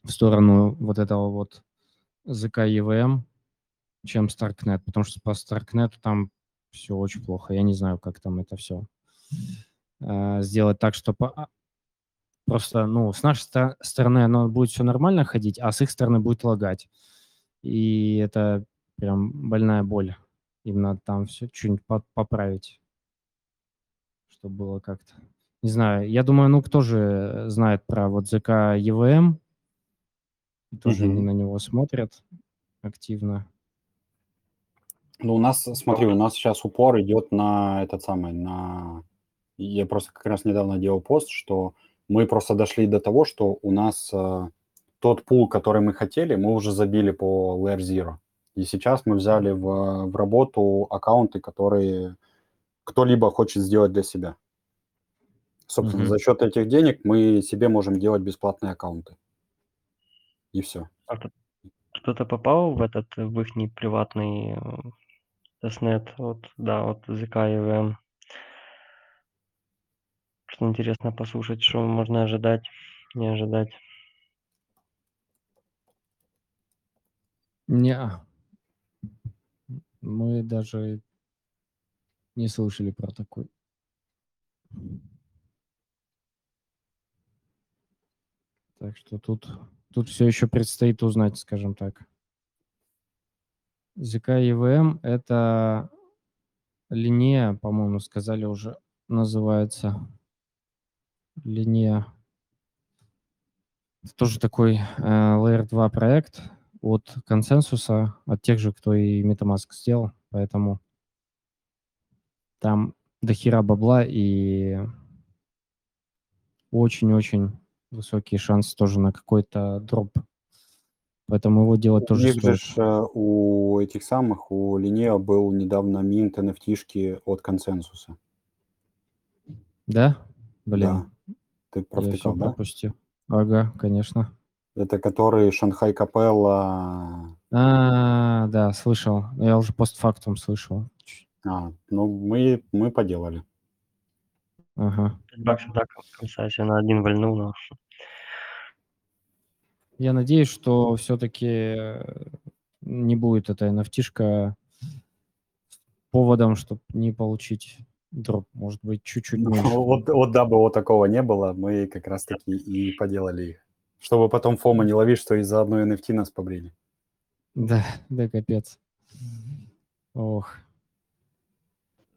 в сторону вот этого вот ZK EVM, чем StarkNet, потому что по StarkNet там все очень плохо. Я не знаю, как там это все э, сделать так, чтобы а, просто, ну, с нашей стороны оно будет все нормально ходить, а с их стороны будет лагать. И это прям больная боль. Им надо там все что-нибудь поправить, чтобы было как-то. Не знаю, я думаю, ну, кто же знает про вот ЗК EVM, тоже Мгм. они на него смотрят активно. Ну, у нас, смотри, у нас сейчас упор идет на этот самый, на... Я просто как раз недавно делал пост, что мы просто дошли до того, что у нас э, тот пул, который мы хотели, мы уже забили по Layer Zero. И сейчас мы взяли в, в работу аккаунты, которые кто-либо хочет сделать для себя. Собственно, Мгм. за счет этих денег мы себе можем делать бесплатные аккаунты. И все. А кто-то попал в этот, в ихний приватный э, тестнет, вот, да, вот ZK EVM. Что интересно послушать, что можно ожидать, не ожидать. Не, мы даже не слышали про такой. Так что тут, тут все еще предстоит узнать, скажем так. ZK EVM – это линия, по-моему, сказали уже, называется. Линия. Это тоже такой э, Layer 2 проект от консенсуса, от тех же, кто и MetaMask сделал, поэтому там до хера бабла и очень-очень высокий шанс тоже на какой-то дроп. Поэтому его делать У тоже же стоит. ж, э, у этих самых, у Линео был недавно минт NFT-шки от консенсуса. Да? Блин, Да. Ты провтыкал, да? пропустил. Ага, конечно. Это который Шанхай Капелла. А, да, слышал. Я уже постфактум слышал. А, ну, мы, мы поделали. Ага. 5 баксов, да, на один вальнул, но Я надеюсь, что все-таки не будет эта nft поводом, чтобы не получить дроп. Может быть, чуть-чуть Ну, меньше. вот, вот дабы вот такого не было, мы как раз таки и поделали их. Чтобы потом Фома не ловить, что из-за одной NFT нас побрили. Да, да, капец. Ох.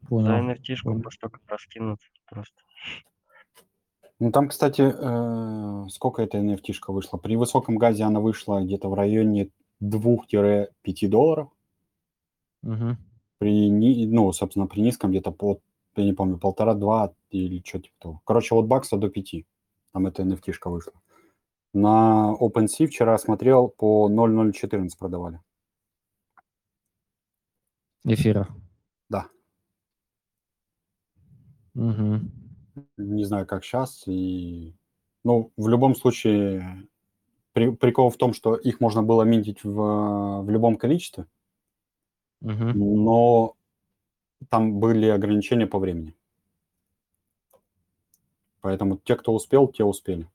Понял. NFT-шку понял. по столько раскинут просто. Ну, там, кстати, э, сколько эта nft вышла? При высоком газе она вышла где-то в районе 2-5 долларов. Мгм. При, ни- ну, собственно, при низком где-то по, я не помню, полтора-два или что типа того. Короче, от бакса до 5. Там эта nft вышла. На OpenSea вчера смотрел, по 0.014 продавали. Эфира. Да. Мгм. Не знаю, как сейчас. И... Ну, в любом случае, при- прикол в том, что их можно было минтить в, в любом количестве, Мгм. но там были ограничения по времени. Поэтому те, кто успел, те успели.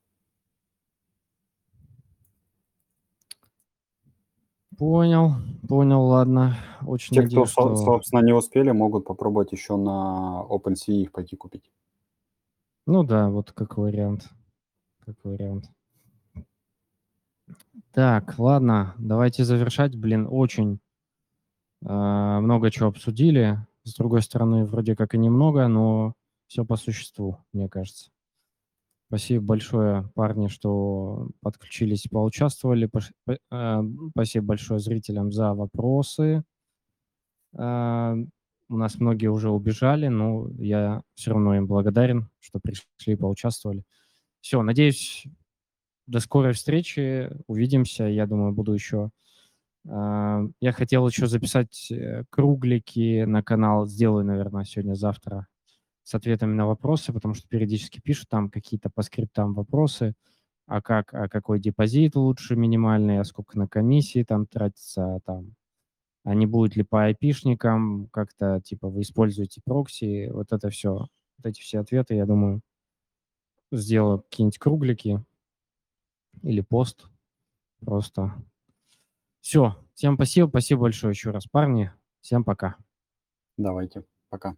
Понял, понял, ладно. Очень Те, кто, надеюсь, со- что... собственно, не успели, могут попробовать еще на OpenSea их пойти купить. Ну да, вот как вариант. Как вариант. Так, ладно, давайте завершать. Блин, очень а, много чего обсудили. С другой стороны, вроде как и немного, но все по существу, мне кажется. Спасибо большое, парни, что подключились, поучаствовали. Э, Спасибо большое зрителям за вопросы. Э, У нас многие уже убежали, но я все равно им благодарен, что пришли, поучаствовали. Все, надеюсь, до скорой встречи. Увидимся. Я думаю, буду еще... э, Я хотел еще записать круглики на канал. Сделаю, наверное, сегодня-завтра с ответами на вопросы, потому что периодически пишут там какие-то по скриптам вопросы, а как, а какой депозит лучше минимальный, а сколько на комиссии там тратится, а там, а не будет ли по айпишникам, как-то типа вы используете прокси, вот это все, вот эти все ответы, я думаю, сделаю какие-нибудь круглики или пост просто. Все, всем спасибо, спасибо большое еще раз, парни, всем пока. Давайте, пока.